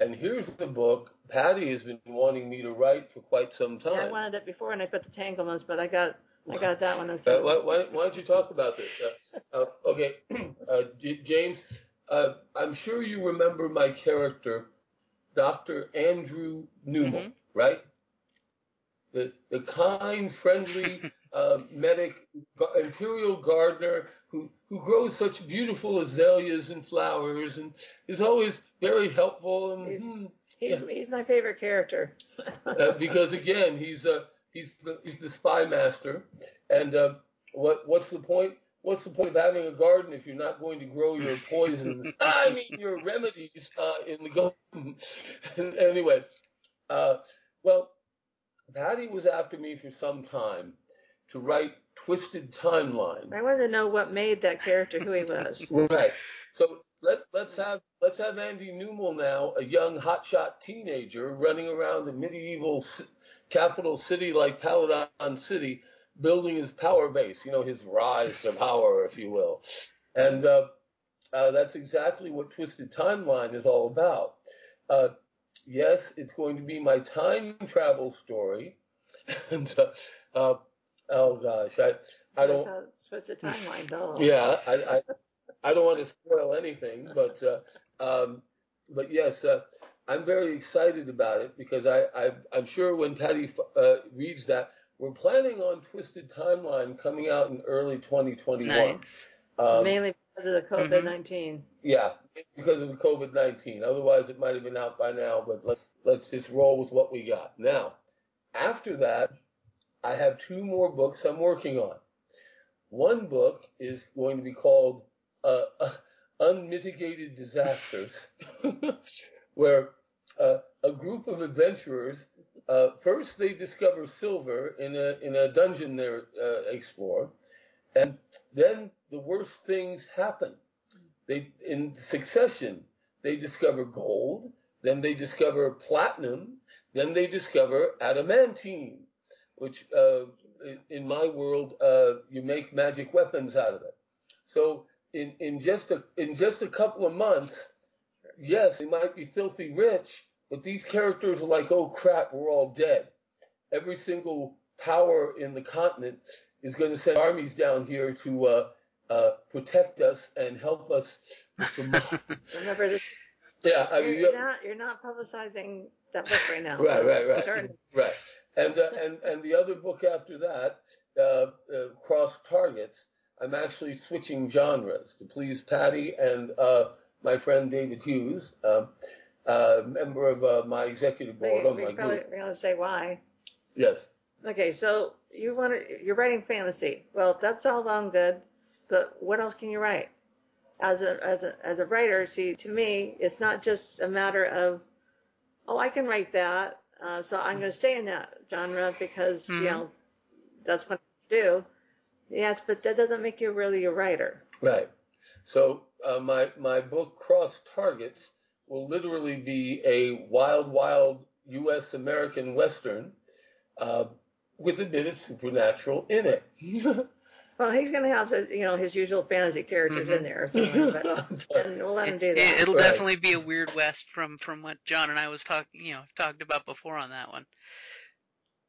and here's the book Patty has been wanting me to write for quite some time. Yeah, I wanted it before, and I put the Tanglements, but I got I got that one Uh, instead. why, why, why don't you talk about this? Uh, uh, okay, uh, J- James, uh, I'm sure you remember my character, Dr. Andrew Newell, Mhm. right? The, the kind, friendly uh, medic, imperial gardener who, who grows such beautiful azaleas and flowers and is always very helpful. And, He's- hmm, He's yeah. he's my favorite character. uh, because again, he's uh, he's the, he's the spy master, and uh, what what's the point? What's the point of having a garden if you're not going to grow your poisons? I mean, your remedies uh, in the garden. anyway, uh, well, Patty was after me for some time to write Twisted Timeline. I want to know what made that character who he was. Right. So let let's have let's have Andy Newell now, a young hotshot teenager running around the medieval capital city like Paladon City, building his power base. You know, his rise to power, if you will. And uh, uh, that's exactly what Twisted Timeline is all about. Uh, yes, it's going to be my time travel story. and uh, uh, oh gosh, I I don't. What's the timeline, though? Yeah, I, I, I don't want to spoil anything, but uh, um, but yes, uh, I'm very excited about it because I, I I'm sure when Patty uh, reads that, we're planning on Twisted Timeline coming out in early 2021. Nice. Um, Mainly because of the COVID 19. yeah, because of the COVID-19. Otherwise, it might have been out by now. But let's let's just roll with what we got now. After that, I have two more books I'm working on. One book is going to be called uh, uh, Unmitigated Disasters, where uh, a group of adventurers uh, first they discover silver in a in a dungeon they uh, explore, and then the worst things happen. They in succession they discover gold, then they discover platinum, then they discover adamantine, which uh, in- in my world uh, you make magic weapons out of it. So in, in just a in just a couple of months, yes, they might be filthy rich, but these characters are like, oh crap, we're all dead. Every single power in the continent is going to send armies down here to uh, uh, protect us and help us. With Remember, this, yeah, I you're, mean, you're not you're not publicizing that book right now. Right, right, right, right. And uh, and and the other book after that, uh, uh, Cross Targets. I'm actually switching genres to please Patty and uh, my friend David Hughes, um, uh, member of uh, my executive we, board on we my probably group. we're gonna say why. Yes. Okay, so you want to, you're writing fantasy. Well, that's all well and good, but what else can you write? As a as a as a writer, see, to me, it's not just a matter of, oh, I can write that, uh, so I'm going to stay in that genre because Mhm. you know that's what I do. Yes, but that doesn't make you really a writer. Right. So uh, my my book Cross Targets will literally be a wild, wild U.S. American Western uh, with a bit of supernatural in it. Well, he's going to have you know his usual fantasy characters Mhm. in there, somewhere, but and we'll let him do It, that. it'll Right. definitely be a weird west from from what John and I was talking, you know, talked about before on that one.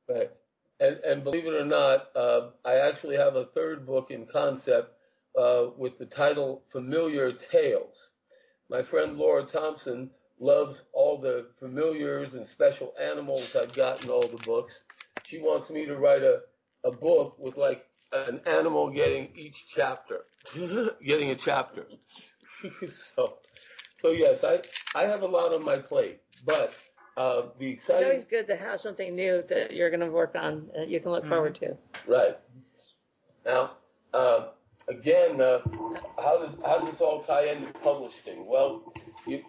Right. And, and believe it or not, uh, I actually have a third book in concept uh, with the title Familiar Tales. My friend Laura Thompson loves all the familiars and special animals I've got in all the books. She wants me to write a, a book with like an animal getting each chapter, getting a chapter. so, so yes, I, I have a lot on my plate, but uh, the It's always good to have something new that you're going to work on that you can look Mhm. forward to. Right. Now, uh, again, uh, how does how does this all tie into publishing? Well, you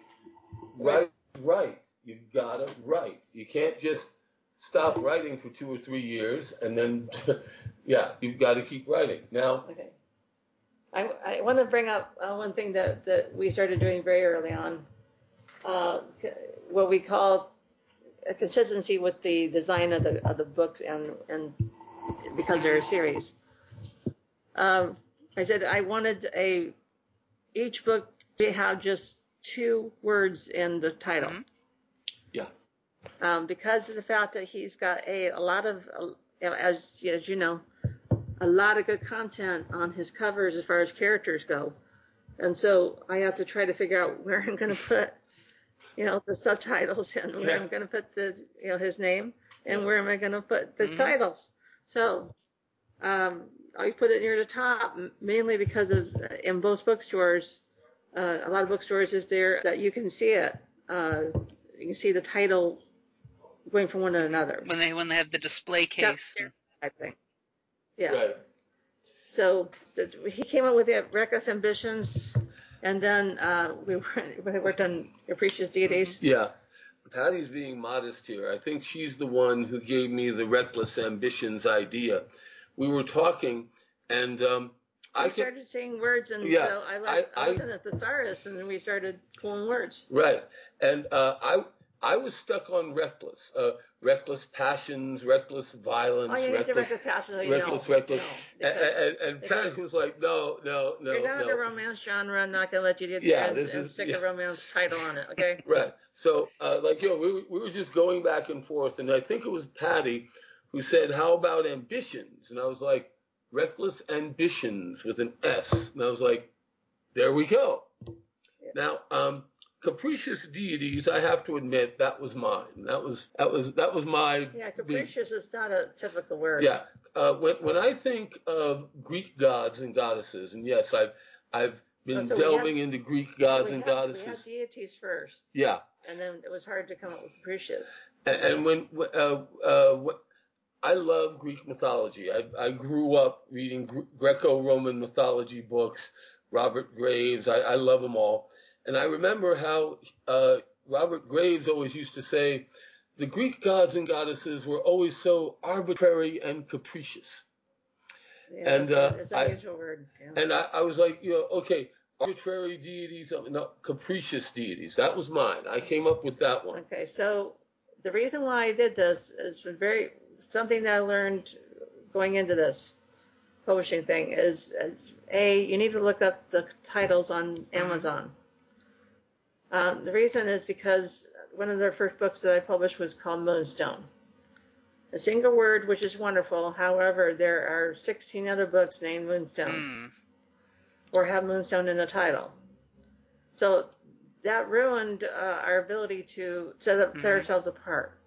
write, write. You've got to write. You can't just stop writing for two or three years and then Yeah, you've got to keep writing. Now, Okay. I, I want to bring up uh, one thing that, that we started doing very early on, uh, what we call a consistency with the design of the of the books and and because they're a series. Um, I said I wanted a each book to have just two words in the title. Mhm. Yeah. Um, because of the fact that he's got a a lot of uh, as as you know a lot of good content on his covers as far as characters go. And so I have to try to figure out where I'm going to put, you know, the subtitles and where Yeah. I'm going to put the, you know, his name and where am I going to put the Mhm. titles. So, um, I put it near the top mainly because of in most bookstores, uh, a lot of bookstores is there that you can see it. Uh, you can see the title going from one to another. When they when they have the display case. I think. Yeah. right. So, so he came up with the reckless ambitions, and then uh, we, were, worked on capricious deities. Yeah. Patty's being modest here. I think she's the one who gave me the reckless ambitions idea. We were talking, and um, I I kept, started saying words, and Yeah, so I, like, I- I, looked at the thesaurus, and then we started pulling words. right, and uh, I I was stuck on reckless, uh, reckless passions, reckless violence, Oh, yeah, reckless, reckless passion. No, reckless, no, reckless, no, and, and, and Patty was like, no, no, no, you're not no. a romance genre. I'm not gonna let you get Yeah, there and, this and is- stick yeah. a romance title on it. Okay. Right. So, uh, like, you know, we, we were just going back and forth, and I think it was Patty who said, How about ambitions? And I was like, Reckless ambitions with an S. And I was like, There we go. Yeah. Now, um, capricious deities, I have to admit, that was mine. That was that was that was my Yeah, capricious is not a typical word. yeah. Uh, when when I think of Greek gods and goddesses, and yes, I've I've been Oh, so delving had- into Greek gods we and had, We goddesses. had deities first, Yeah. and then it was hard to come up with capricious. And, and when uh, uh, I love Greek mythology, I, I grew up reading Gre- Greco-Roman mythology books. Robert Graves, I, I love them all. And I remember how uh, Robert Graves always used to say, the Greek gods and goddesses were always so arbitrary and capricious. Yeah, And, it's, uh, a, it's an I- unusual word. Yeah. And I, I was like, you know, okay, arbitrary deities, no, capricious deities. That was mine. I came up with that one. Okay, so the reason why I did this is very something that I learned going into this publishing thing is, is a you need to look up the titles on Amazon. Um, the reason is because one of their first books that I published was called Moonstone. A single word, which is wonderful. However, there are 16 other books named Moonstone Hmm. or have Moonstone in the title. So that ruined uh, our ability to set up set Mhm. ourselves apart.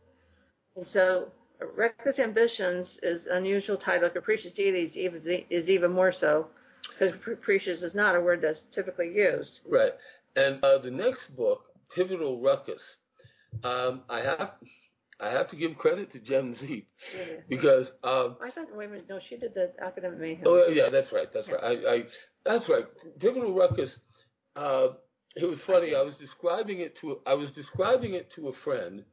And so Reckless Ambitions is an unusual title. Capricious Deities is, is even more so because capricious is not a word that's typically used. Right. And uh, the next book, Pivotal Ruckus, um, I have I have to give credit to Gen Z because um, I thought, wait a minute, no, she did the academic mayhem. oh yeah, that's right, that's right. I, I that's right. Pivotal Ruckus. Uh, it was funny. I was describing it to I was describing it to a friend,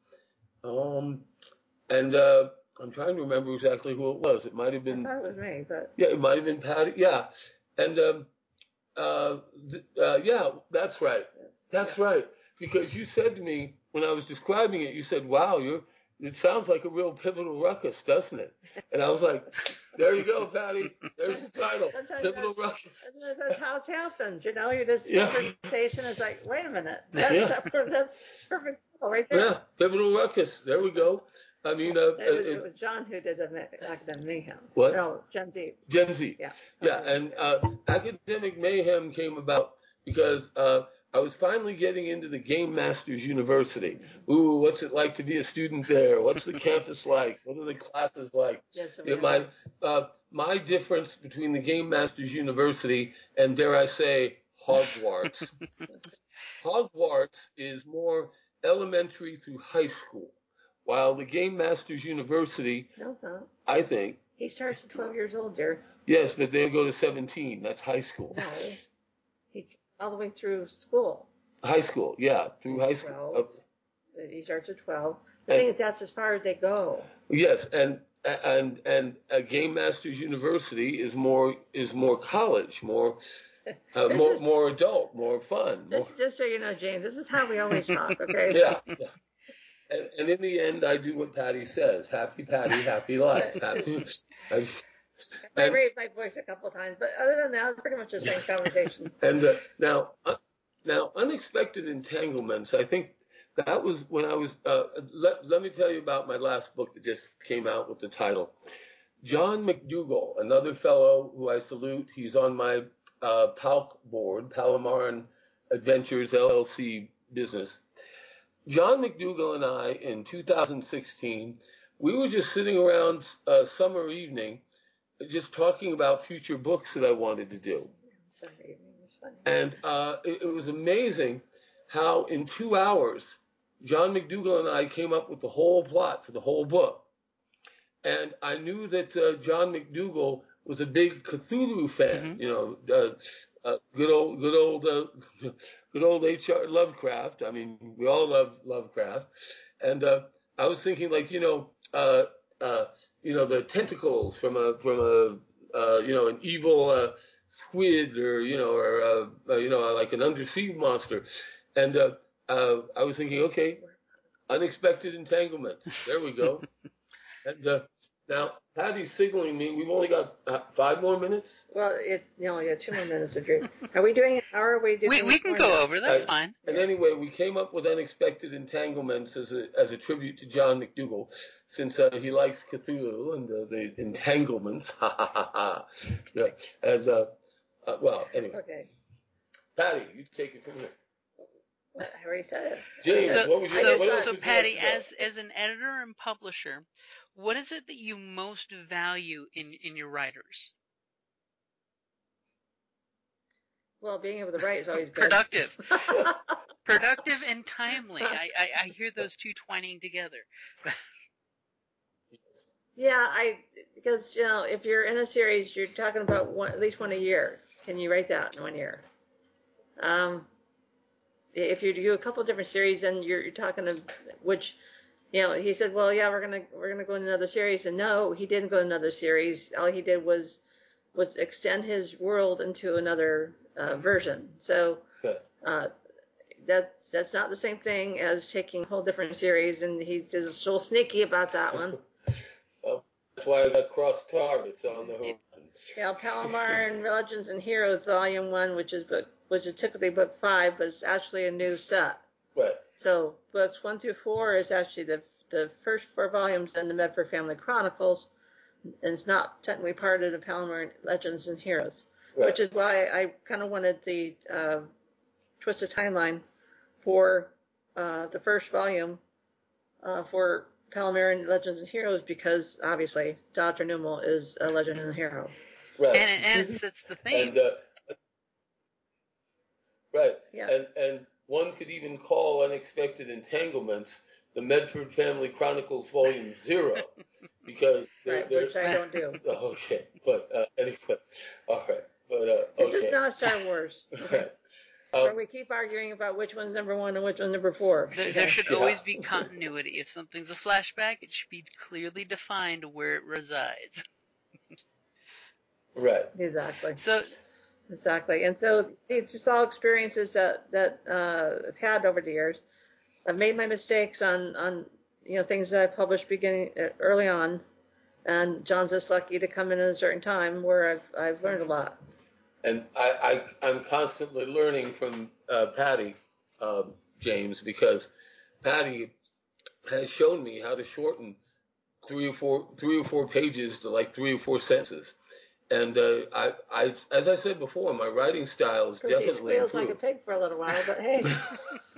um, and uh, I'm trying to remember exactly who it was. It might have I been thought it was me, but Yeah, it might have been Patty. Yeah, and um, uh, th- uh, yeah, that's right. That's right. Because you said to me when I was describing it, you said, "Wow, you it sounds like a real pivotal ruckus, doesn't it?" And I was like, "There you go, Patty. There's the title, Sometimes pivotal that's- ruckus." That's, that's how it happens, you know. You just Yeah. conversation is like, wait a minute, that, Yeah. that, that's perfect right there. Yeah, pivotal ruckus. There we go. I mean, uh, It was, it, it was John who did the academic mayhem. What? No, Gen Z. Gen Z. Yeah. Yeah, and uh, academic mayhem came about because uh, I was finally getting into the Game Masters University. Ooh, what's it like to be a student there? What's the campus like? What are the classes like? Yes, Yeah, my uh, my difference between the Game Masters University and dare I say Hogwarts. Hogwarts is more elementary through high school, while the Game Masters University, no, it's not. I think, He starts at 12 years old, yes, but they go to 17. That's high school. No, he all the way through school. High school, yeah, through high school. Well, Uh, He starts at 12. I think that's as far as they go. yes, and and and a Game Masters University is more is more college, more uh, more is- more adult, more fun. More, Just, just so you know, James, this is how we always talk, okay? yeah, yeah. And, and in the end, I do what Patty says. Happy Patty, happy life. Happy, I, I raised my voice a couple times, but other than that, it's pretty much the same conversation. and uh, now, uh, now, unexpected entanglements. I think that was when I was. Uh, let Let me tell you about my last book that just came out with the title. John McDougall, another fellow who I salute. He's on my uh, PALC board, Palomar Adventures LLC business. John McDougall and I, in 2016, we were just sitting around a summer evening, just talking about future books that I wanted to do. Sunday evening was funny. And uh, it, it was amazing how in two hours, John McDougall and I came up with the whole plot for the whole book. And I knew that uh, John McDougall was a big Cthulhu fan, Mhm. you know, uh, uh, good old, good old, uh, good old H.R. Lovecraft. I mean, we all love Lovecraft. And uh, I was thinking, like, you know, uh, uh, you know, the tentacles from a from a uh, you know an evil uh, squid or you know or uh, uh, you know like an undersea monster, and uh, uh, I was thinking, okay, unexpected entanglements. There we go. and uh, now Patty's signaling me. We've only got uh, five more minutes. Well, it's you know, yeah, two more minutes of drink. Are we doing? How are we doing? We, we can go now? over. That's Uh, fine. And anyway, we came up with unexpected entanglements as a as a tribute to John McDougall, since uh, he likes Cthulhu and uh, the entanglements. Ha ha ha ha. Yeah. And uh, uh, well, anyway, Okay, Patty, you take it from here. I already said it. James, So, what would you, so, so Patty, like to know? as as an editor and publisher, what is it that you most value in in your writers? Well, being able to write is always good. Productive, productive, and timely. I, I I hear those two twining together. yeah, I because you know if you're in a series, you're talking about one at least one a year. Can you write that in one year? Um, if you do a couple different series, then you're, you're talking to which, you know, he said, well, yeah, we're gonna we're gonna go in another series, and no, he didn't go in another series. All he did was was extend his world into another uh, version. So uh, that that's not the same thing as taking a whole different series, and he's just a little sneaky about that one. That's why I got cross targets on the horizon. Yeah, Palomar and Legends and Heroes Volume One, which is book which is typically book five, but it's actually a new set. Right. So books one through four is actually the the first four volumes in the Medford Family Chronicles, and it's not technically part of the Palomar Legends and Heroes, Right. which is why I kind of wanted the uh, twisted timeline for uh, the first volume uh, for Palomar and Legends and Heroes because obviously Dr. Newell is a legend and a hero. right. And it, and it sets the theme. And uh, right. Yeah. And and one could even call unexpected entanglements the Medford Family Chronicles Volume Zero, because they're, Right, they're which I don't do. oh, okay. But uh, anyway, all right. But uh, This okay. is not Star Wars, Right. Um, we keep arguing about which one's number one and which one's number four. There, there should Yeah. always be continuity. If something's a flashback, it should be clearly defined where it resides. right. Exactly, So, exactly. And so it's just all experiences that that uh, I've had over the years. I've made my mistakes on on you know things that I published beginning uh, early on, and John's just lucky to come in at a certain time where I've I've learned a lot. And I, I I'm constantly learning from uh, Patty, um, James, because Patty has shown me how to shorten three or four three or four pages to like three or four sentences. And uh, I, I, as I said before, my writing style is definitely. course, he definitely squeals like a pig for a little while, but hey.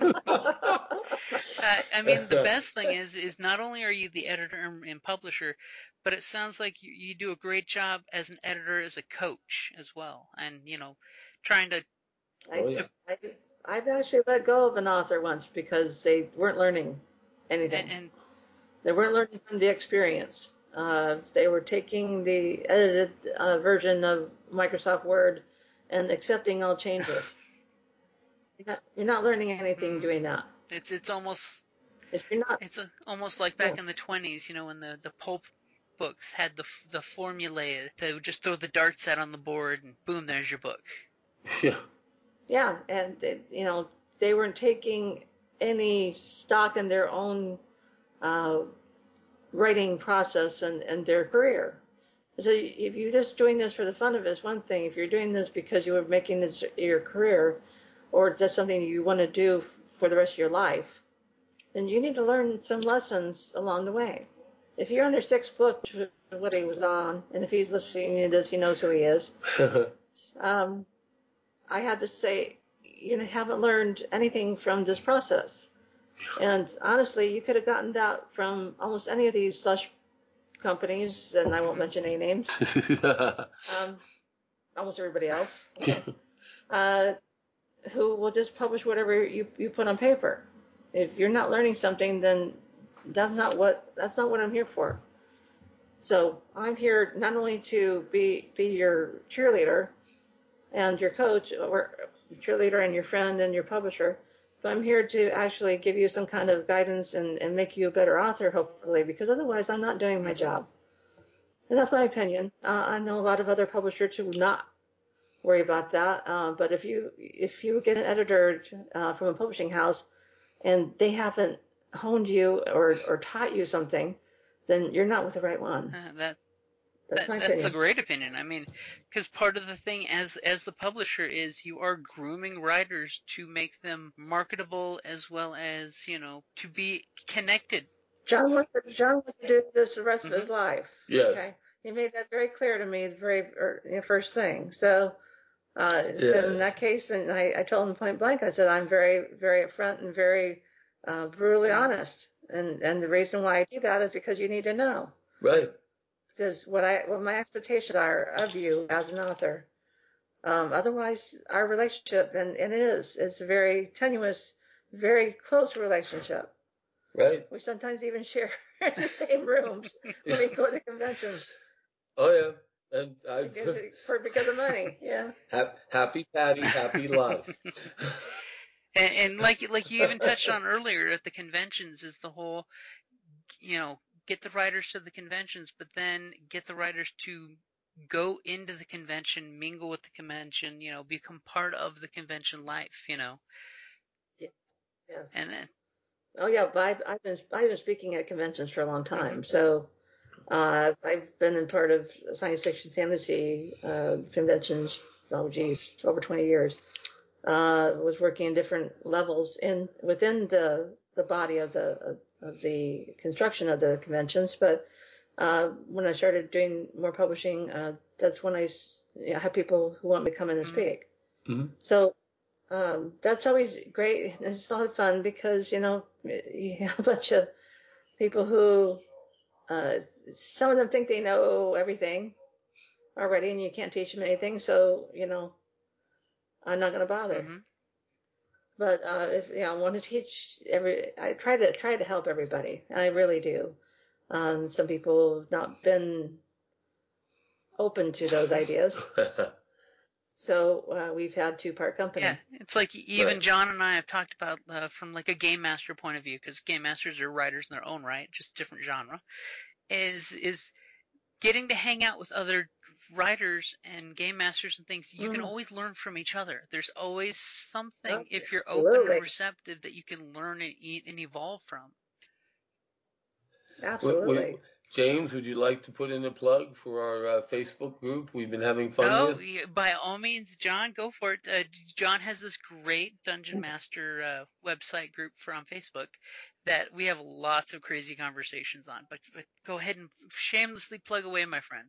uh, I mean, the best thing is is not only are you the editor and- and publisher, but it sounds like you, you do a great job as an editor, as a coach as well, and you know, trying to. Oh, yeah. I, I, I've actually let go of an author once because they weren't learning anything. And, and They weren't learning from the experience. Uh, they were taking the edited uh, version of Microsoft Word and accepting all changes. You're not, you're not learning anything doing that. it's it's almost If you're not, it's a, almost like back in the twenties, you know, when the the pulp books had the the formulae to just throw the darts out on the board and boom, there's your book. Yeah. Yeah, and they, you know they weren't taking any stock in their own uh, writing process and, and their career. So if you're just doing this for the fun of it, it's one thing. If you're doing this because you are making this your career, or it's just something you want to do for the rest of your life, then you need to learn some lessons along the way. If you're under six books, what he was on, and if he's listening to this, he knows who he is. um, I had to say, you haven't learned anything from this process. And honestly, you could have gotten that from almost any of these slush companies, and I won't mention any names. um, almost everybody else, okay. uh, who will just publish whatever you, you put on paper. If you're not learning something, then that's not what that's not what I'm here for. So I'm here not only to be be your cheerleader and your coach, or cheerleader and your friend and your publisher, but I'm here to actually give you some kind of guidance and, and make you a better author, hopefully, because otherwise I'm not doing my job. And that's my opinion. Uh, I know a lot of other publishers who not worry about that. Uh, but if you if you get an editor uh, from a publishing house and they haven't honed you or or taught you something, then you're not with the right one. Uh, that that's, that, that's a great opinion. I mean, because part of the thing as as the publisher is you are grooming writers to make them marketable as well as you know to be connected. John wants to, John wants to do this the rest mm-hmm. of his mm-hmm. life. Yes. Okay? He made that very clear to me the very er, first thing. So, uh, yes. so in that case, and I, I told him point blank, I said I'm very very upfront and very uh, brutally honest, and and the reason why I do that is because you need to know. Right is what I what my expectations are of you as an author. Um, otherwise, our relationship and, and it is it's a very tenuous, very close relationship. Right. We sometimes even share the same rooms when we go to conventions. Oh yeah, and I because, for because of money. Yeah. Happy Patty, happy life. and, and like like you even touched on earlier at the conventions is the whole, you know, get the writers to the conventions, but then get the writers to go into the convention, mingle with the convention, you know, become part of the convention life, you know. Yes. yes. And then. Oh yeah, I've, I've been I've been speaking at conventions for a long time, so uh, I've been in part of science fiction fantasy uh, conventions. Oh geez, over 20 years. Uh, was working in different levels in within the the body of the of the construction of the conventions. But uh, when I started doing more publishing, uh, that's when I you know, have people who want me to come in and speak. Mm-hmm. So um, that's always great. It's a lot of fun because you know you have a bunch of people who uh, some of them think they know everything already, and you can't teach them anything. So you know, I'm not going to bother. Mm-hmm. But uh, if you know, I want to teach every, I try to try to help everybody. I really do. Um, some people have not been open to those ideas. so uh, we've had two part company. Yeah, it's like even right. John and I have talked about uh, from like a game master point of view, because game masters are writers in their own right, just different genre. Is is getting to hang out with other writers and game masters and things, you mm. can always learn from each other. There's always something, oh, if you're absolutely. open and receptive, that you can learn and eat and evolve from. Absolutely. James, would you like to put in a plug for our uh, Facebook group? We've been having fun. Oh, yeah, by all means, John, go for it. Uh, John has this great Dungeon Master uh, website group for on Facebook that we have lots of crazy conversations on. But, but go ahead and shamelessly plug away, my friend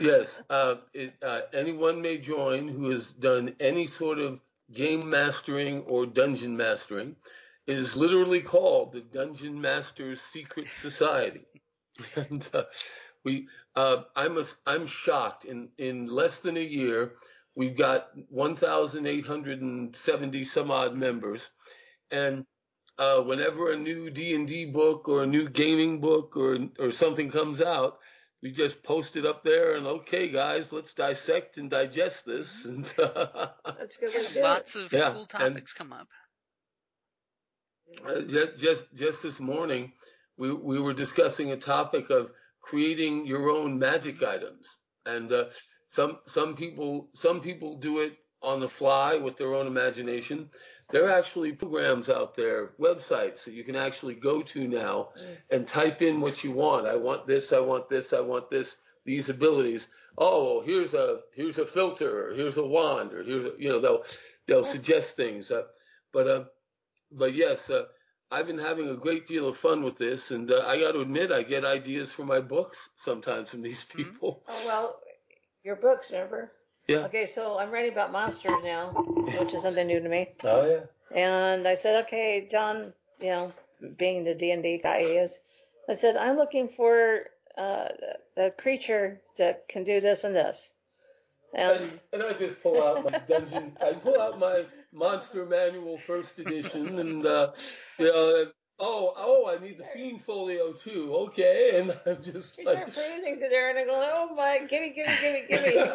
yes, uh, it, uh, anyone may join who has done any sort of game mastering or dungeon mastering. It is literally called the Dungeon Masters Secret Society, and uh, we. Uh, I'm a, I'm shocked. In in less than a year, we've got 1,870 some odd members, and uh, whenever a new D and D book or a new gaming book or or something comes out, we just post it up there and okay guys let's dissect and digest this and that's lots of yeah, cool topics come up uh, just, just just this morning we we were discussing a topic of creating your own magic items. And uh, some some people some people do it on the fly with their own imagination. There are actually programs out there, websites that you can actually go to now and type in what you want. I want this, I want this, I want this, these abilities. Oh, well, here's a here's a philter, or here's a wand, or here's a, you know they'll they'll suggest things. Uh, but uh, but yes, uh, I've been having a great deal of fun with this, and uh, I got to admit, I get ideas for my books sometimes from these Mm-hmm. people. Oh well, your books, remember? Yeah. Okay, so I'm writing about monsters now, which is something new to me. Oh yeah. And I said, okay, John, you know, being the D and D guy he is, I said I'm looking for uh, a creature that can do this and this. And And, and I just pull out my dungeon. I pull out my Monster Manual First Edition, and uh, you know, oh, oh, I need the Fiend Folio too. Okay, and I'm just you like, start perusing through there, and I go, oh my, gimme, gimme, gimme, gimme.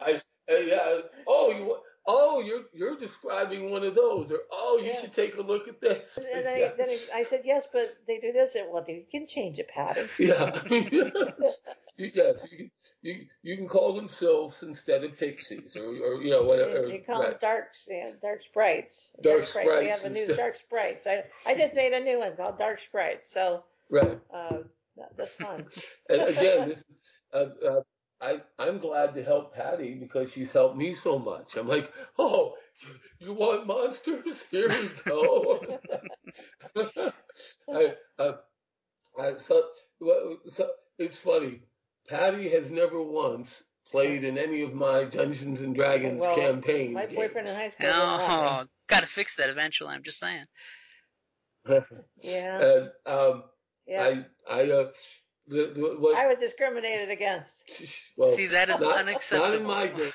I, uh, yeah. Oh, you. Oh, you're you're describing one of those, or oh, you Yeah. should take a look at this. and I, yeah. then I, I said, yes, but they do this. And, well, you can change it, Patty. Yeah. Yes, you can, you, you can call them sylphs instead of pixies, or, or you know whatever. They call right. them dark, yeah, dark sprites. Dark We sprites We have a new dark sprites. I, I just made a new one called dark sprites. So right. uh, that, that's fun. And again, this, uh, uh, I, I'm glad to help Patty because she's helped me so much. I'm like, oh, you, you want monsters? Here we go. I, uh, I, so, well, so, it's funny. Patty has never once played in any of my Dungeons and Dragons Well, campaign My boyfriend in high school didn't Oh, gotta fix that eventually. I'm just saying. Yeah, and um, yeah. I, I, uh, the, the, what, I was discriminated against. well, See, that is not, unacceptable. Not in my game.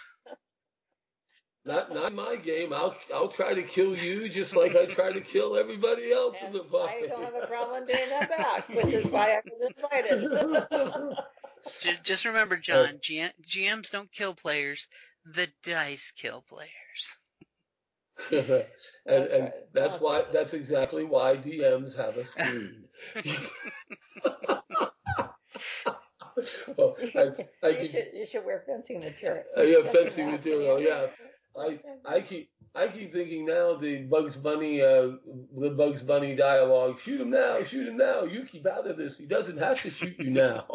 Not, not in my game. I'll I'll try to kill you just like I try to kill everybody else in the fight. I don't have a problem doing that back, which is why I was invited. J- just remember, John, GM- GMs don't kill players. The dice kill players. and That's and right. that's That's why right. that's exactly why DMs have a screen. Well, I, I you can, should you should wear fencing material. Uh, yeah, Fencing fencing material, yeah. I I keep I keep thinking now the Bugs Bunny uh, the Bugs Bunny dialogue. Shoot him now! Shoot him now! You keep out of this. He doesn't have to shoot you now.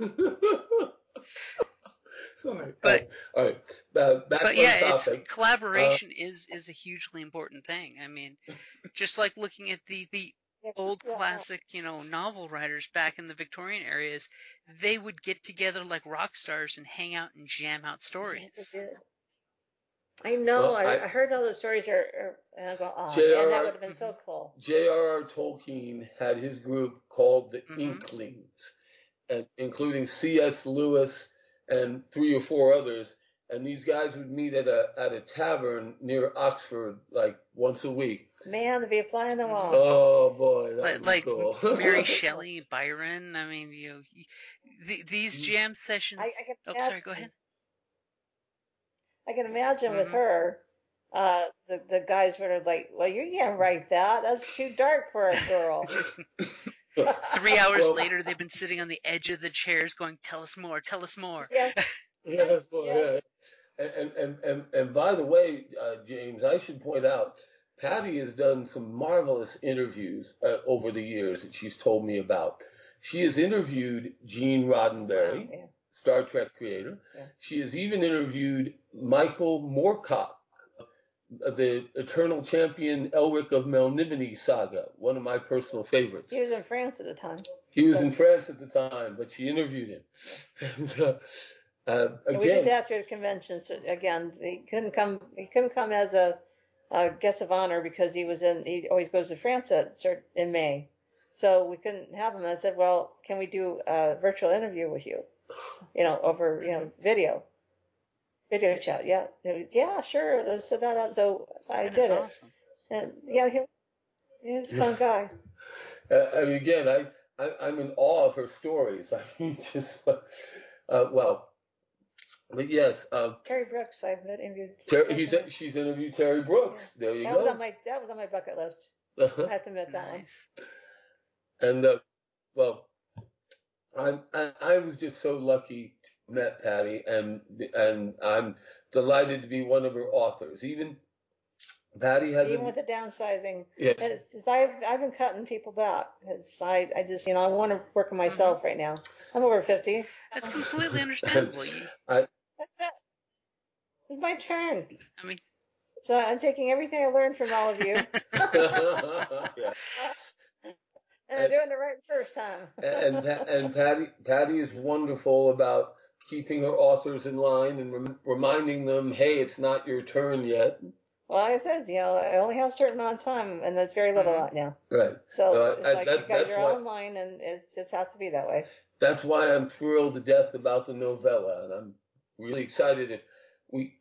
Sorry. But- all right. Uh, back but on yeah, it's topic. collaboration is is a hugely important thing. I mean, just like looking at the the old Yeah. classic, you know, novel writers back in the Victorian areas, they would get together like rock stars and hang out and jam out stories. Yes, it did. I know. Well, I, I- I heard all the stories are, are and I go, oh man, that would have been so cool. J.R.R. Tolkien had his group called the Mhm. Inklings, and including C.S. Lewis and three or four others. And these guys would meet at a at a tavern near Oxford like once a week. Man, to be a fly on the wall. Oh boy, that Like, like cool. Mary Shelley, Byron. I mean, you know, the, these jam sessions. I, I can oh, imagine, sorry. Go ahead. I can imagine with Mhm. her, uh, the the guys were like, "Well, you can't write that. That's too dark for a girl." Three hours Well- later, they've been sitting on the edge of the chairs, going, "Tell us more. Tell us more." yes, Yes, well, yes. And, and, and, and by the way, uh, James, I should point out, Patty has done some marvelous interviews uh, over the years that she's told me about. She has interviewed Gene Roddenberry, Yeah. Star Trek creator. Yeah. She has even interviewed Michael Moorcock, the Eternal Champion Elric of Melnibone saga, one of my personal favorites. He was in France at the time. He was in France at the time, but she interviewed him. And, uh, uh, And we did again, that through the convention. So again, he couldn't come. He couldn't come as a, a guest of honor because he was in. He always goes to France at in May, so we couldn't have him. I said, "Well, can we do a virtual interview with you? You know, over you know video, video chat. Yeah, was, yeah, sure. Let's set that up." So I That did is it, awesome. and yeah, he, he's a fun guy. Uh, I mean, again, I, I I'm in awe of her stories. I mean, just uh, uh, well, but yes, uh, Terry Brooks, I've interviewed. Ter- he's she's interviewed Terry Brooks. There you that was on my that was on my bucket list. I have to admit that one. And uh, well, I'm, I, I was just so lucky to met Patty, and and I'm delighted to be one of her authors. Even Patty has Even a, with the downsizing, yes, it's just, I've I've been cutting people back. It's, I I just you know I want to work on myself right now. I'm over fifty. That's completely understandable. I, That's it. It's my turn. I mean, So I'm taking everything I learned from all of you, yeah. and I'm doing it right the first time. and and Patty Patty is wonderful about keeping her authors in line and rem- reminding them, hey, it's not your turn yet. well, like I said, you know, I only have a certain amount of time, and that's very little Mhm. right now. Right. So No, I- it's I- like that- you guys that's are why- online, and it just has to be that way. That's why I'm thrilled to death about the novella, and I'm really excited if we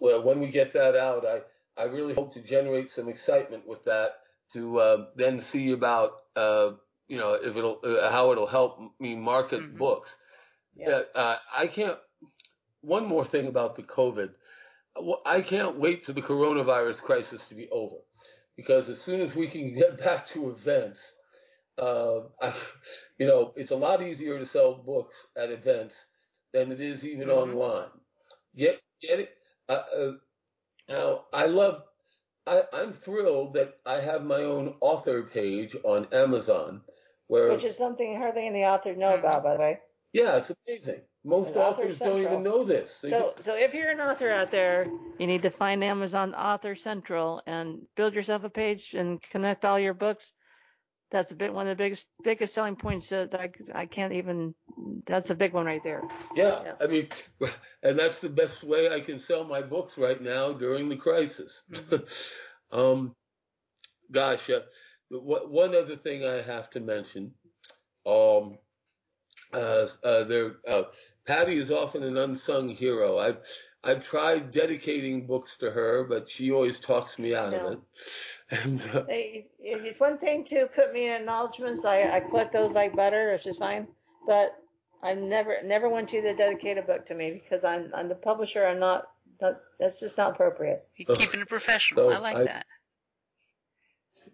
well when we get that out. I I really hope to generate some excitement with that to uh, then see about uh, you know if it'll uh, how it'll help me market Mhm. books. Yeah. Uh, I can't. One more thing about the COVID. I can't wait for the coronavirus crisis to be over, because as soon as we can get back to events, uh, I, you know, it's a lot easier to sell books at events than it is even Mhm. online. Get get it. Uh, uh, now, I love. I, I'm thrilled that I have my own author page on Amazon, where Which is something hardly any authors know Mhm. about, by the way. yeah, it's amazing. Most An Author authors don't even know this. They So, so if you're an author out there, you need to find Amazon Author Central and build yourself a page and connect all your books. That's a bit one of the biggest biggest selling points that I, I can't even. That's a big one right there. Yeah, Yeah. I mean, and that's the best way I can sell my books right now during the crisis. um, gosh, uh, wh- one other thing I have to mention, um, uh, uh, there, uh, Patty is often an unsung hero. I've I've tried dedicating books to her, but she always talks me out No. of it. And uh, Hey, it's one thing to put me in acknowledgments, I, I collect those like butter, which is fine. But I never never want you to dedicate a book to me because I'm I'm the publisher. I'm not. That, that's just not appropriate. you're keeping it professional. So I like I- that.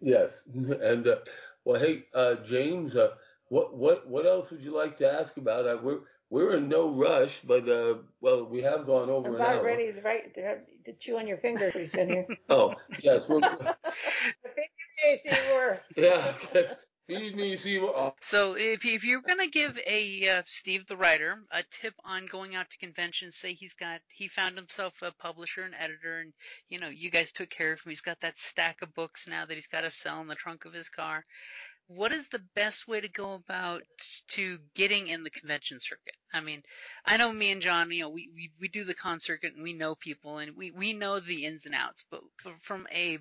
Yes, and uh, well, hey, uh, James, uh, what what what else would you like to ask about? Uh, we're we're in no rush, but uh, well, we have gone over I'm an about hour. ready to, right, to, to chew on your fingers pretty soon here. Oh, yes, we're Hey, Seymour. Yeah. Feed me. Oh, So if if you're gonna give a uh, Steve the writer a tip on going out to conventions, say he's got he found himself a publisher and editor, and you know you guys took care of him. He's got that stack of books now that he's got to sell in the trunk of his car. What is the best way to go about to getting in the convention circuit? I mean, I know me and John, you know, we, we, we do the con circuit and we know people and we, we know the ins and outs, but from a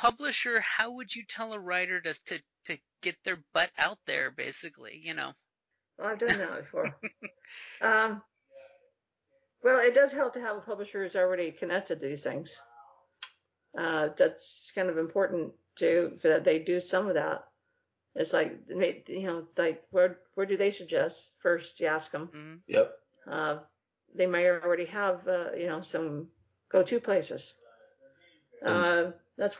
publisher, how would you tell a writer to, to, to get their butt out there, basically, you know? I've done that before. um, well, it does help to have a publisher who's already connected to these things. Uh, that's kind of important too, for that they do some of that. It's like, you know, it's like where where do they suggest? First, you ask them. Mhm. yep. Uh, they may already have, uh, you know, some go-to places. Uh, that's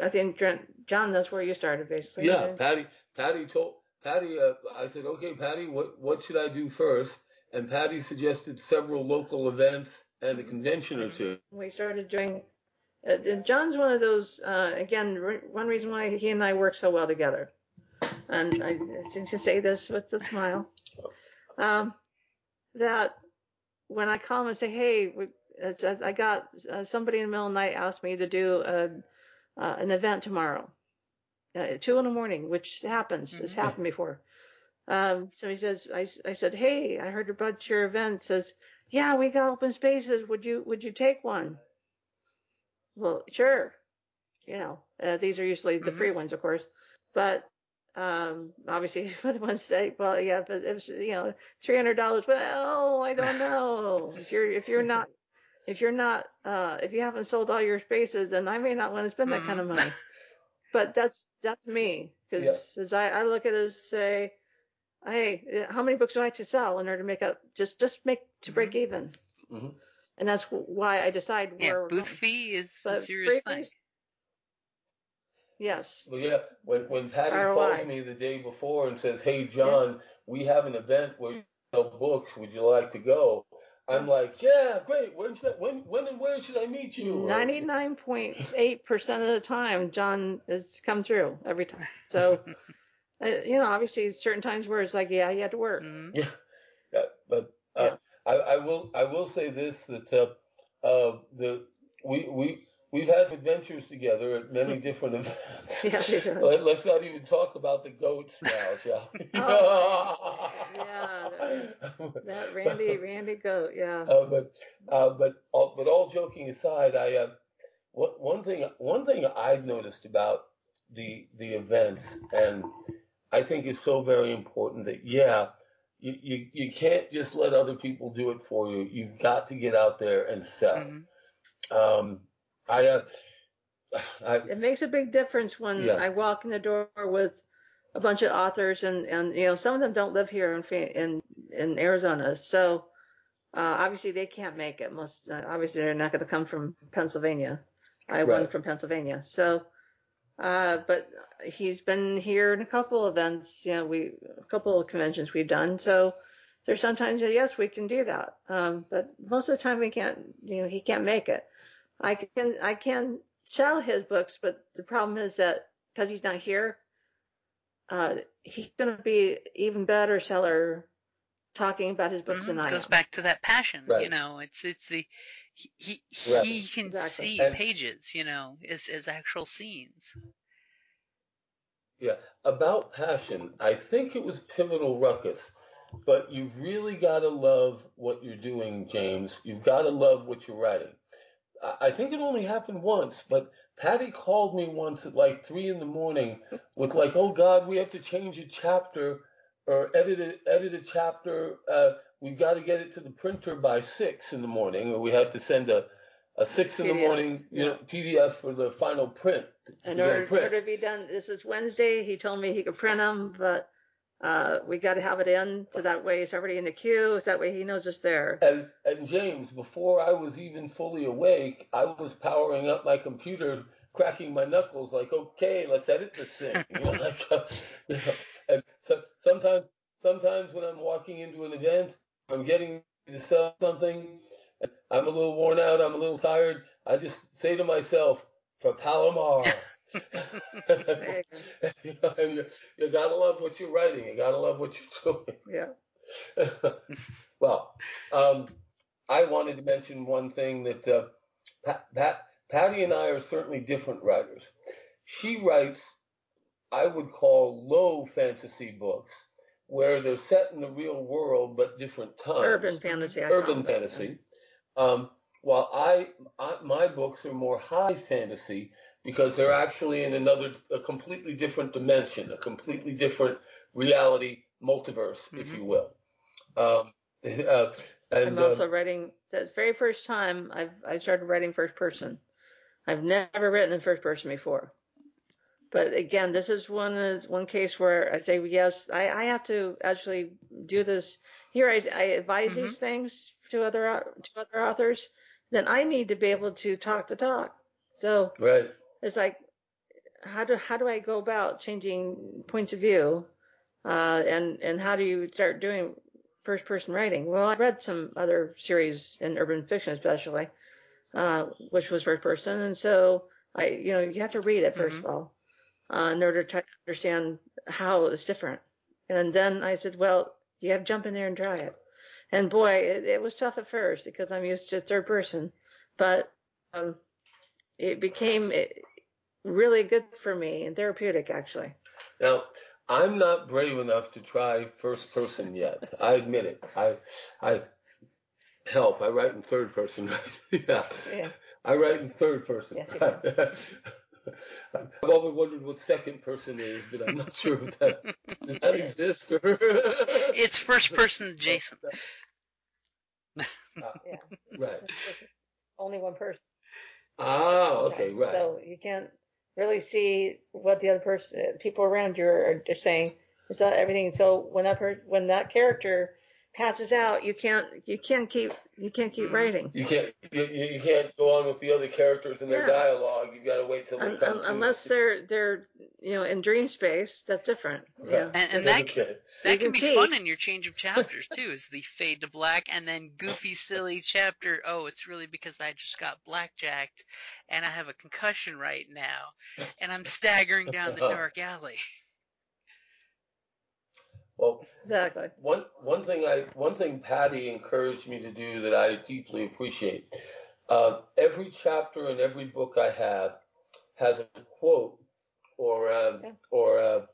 I think John. That's where you started, basically. Yeah, Patty. Patty told Patty. Uh, I said, okay, Patty, what what should I do first? And Patty suggested several local events and a convention or two. we started doing. Uh, John's one of those. Uh, again, re- one reason why he and I work so well together, and I seem to say this with a smile, um, that when I call him and say, "Hey, we, it's, I got uh, somebody in the middle of the night asked me to do a, uh, an event tomorrow, uh, at two in the morning, which happens. It's Mhm. happened before." Um, so he says, I, I said, "Hey, I heard about your event." Says, "Yeah, we got open spaces. Would you would you take one?" Well, sure. You know, uh, these are usually the Mhm. free ones, of course. But um, obviously, for the ones say, well, yeah, but it was, you know, three hundred dollars. Well, I don't know. if you're if you're not if you're not uh, if you haven't sold all your spaces, then I may not want to spend that kind of money. But that's that's me because as I, I look at it as say, hey, how many books do I have to sell in order to make up just just make to break even? Mhm. And that's why I decide Yeah, where we're booth going. fee is a serious thing. booths- Yes. Well, yeah, when when Patty Fire calls me the day before and says, "Hey, John, we have an event where you sell books. Would you like to go?" I'm like, "Yeah, great. When should I, when when and where should I meet you?" Ninety-nine point eight percent of the time, John has come through every time. So, uh, you know, obviously, certain times where it's like, yeah, you had to work. Mhm. Yeah, yeah, but uh, I, I will I will say this that uh, uh, the we we we've had adventures together at many different events. Yeah. Let, us not even talk about the goats now, shall we? Oh, yeah, That Randy, Randy goat, yeah. Uh, but uh, but all, but all joking aside, I uh, one thing one thing I've noticed about the the events, and I think is so very important that yeah, you, you you can't just let other people do it for you. You've got to get out there and sell. Mhm. Um, I uh, I It makes a big difference when Yeah. I walk in the door with a bunch of authors, and and you know some of them don't live here in in in Arizona, so uh, obviously they can't make it. Most uh, obviously they're not going to come from Pennsylvania. I have one from Pennsylvania, so. Uh, but he's been here in a couple events, you know, we a couple of conventions we've done. So there's sometimes that yes, we can do that. Um, but most of the time we can't. You know, he can't make it. I can I can sell his books, but the problem is that because he's not here, uh, he's going to be even better seller talking about his books than Mhm. I Goes am. back to that passion, Right. you know. It's it's the he he, Right. he can Exactly. see And- pages, you know, as as actual scenes. Yeah, about passion, I think it was Pivotal Ruckus, but you've really got to love what you're doing, James. You've got to love what you're writing. I think it only happened once, but Patty called me once at like three in the morning with like, "Oh God, we have to change a chapter or edit a, edit a chapter. Uh, we've got to get it to the printer by six in the morning, or we have to send a a six in the PDF, morning, you know, PDF for the final print. to In go to order, print. order to be done, this is Wednesday. He told me he could print them, but uh, we got to have it in so that way it's already in the queue. So that way he knows it's there. And and James, before I was even fully awake, I was powering up my computer, cracking my knuckles, like, okay, let's edit this thing. You know, like, uh, you know, and so, sometimes sometimes when I'm walking into an event, I'm getting to sell something, I'm a little worn out, I'm a little tired. I just say to myself, for Palomar. You you, know, and you, you gotta love what you're writing. You gotta love what you're doing. Yeah. well, um, I wanted to mention one thing that uh, Pat, Pat, Patty and I are certainly different writers. She writes, I would call low fantasy books, where they're set in the real world but different times. Urban fantasy. I Urban fantasy. Um, while I, I, my books are more high fantasy because they're actually in another, a completely different dimension, a completely different reality, multiverse, if Mhm. you will. Um, uh, and I'm also uh, writing the very first time I've I started writing first person. I've never written in first person before. But again, this is one one case where I say yes, I, I have to actually do this. Here I, I advise Mhm. these things to other to other authors. Then I need to be able to talk the talk. So right, it's like how do how do I go about changing points of view, uh, and and how do you start doing first person writing? Well, I read some other series in urban fiction, especially, uh, which was first person, and so I you know you have to read it 1st Mhm. of all uh, in order to understand how it's different. And then I said, well, you have to jump in there and try it. And boy, it, it was tough at first because I'm used to third person, but um, it became really good for me and therapeutic actually. Now, I'm not brave enough to try first person yet. I admit it. I, I help. I write in third person. Right? yeah. Yeah. I write in third person. Yes, you I've always wondered what second person is, but I'm not sure if that does that exist. Or... It's first person adjacent. Yeah. right. Only one person. Ah, okay, right. So you can't really see what the other person, people around you are, are saying. It's not everything. So when that per, when that character passes out, you can't you can't keep you can't keep Mhm. writing. You can't you, you you can't go on with the other characters and their Yeah. dialogue. You've got to wait till they Un- come un- to unless they're they're you know in dream space, that's different. Yeah. And, and that Okay. that can can be keep- fun in your change of chapters too. Is the fade to black and then goofy silly chapter. Oh, it's really because I just got blackjacked and I have a concussion right now, and I'm staggering down the dark alley. Well, Exactly. one one thing I one thing Patty encouraged me to do that I deeply appreciate. Uh, every chapter in every book I have has a quote or a, Okay. or a,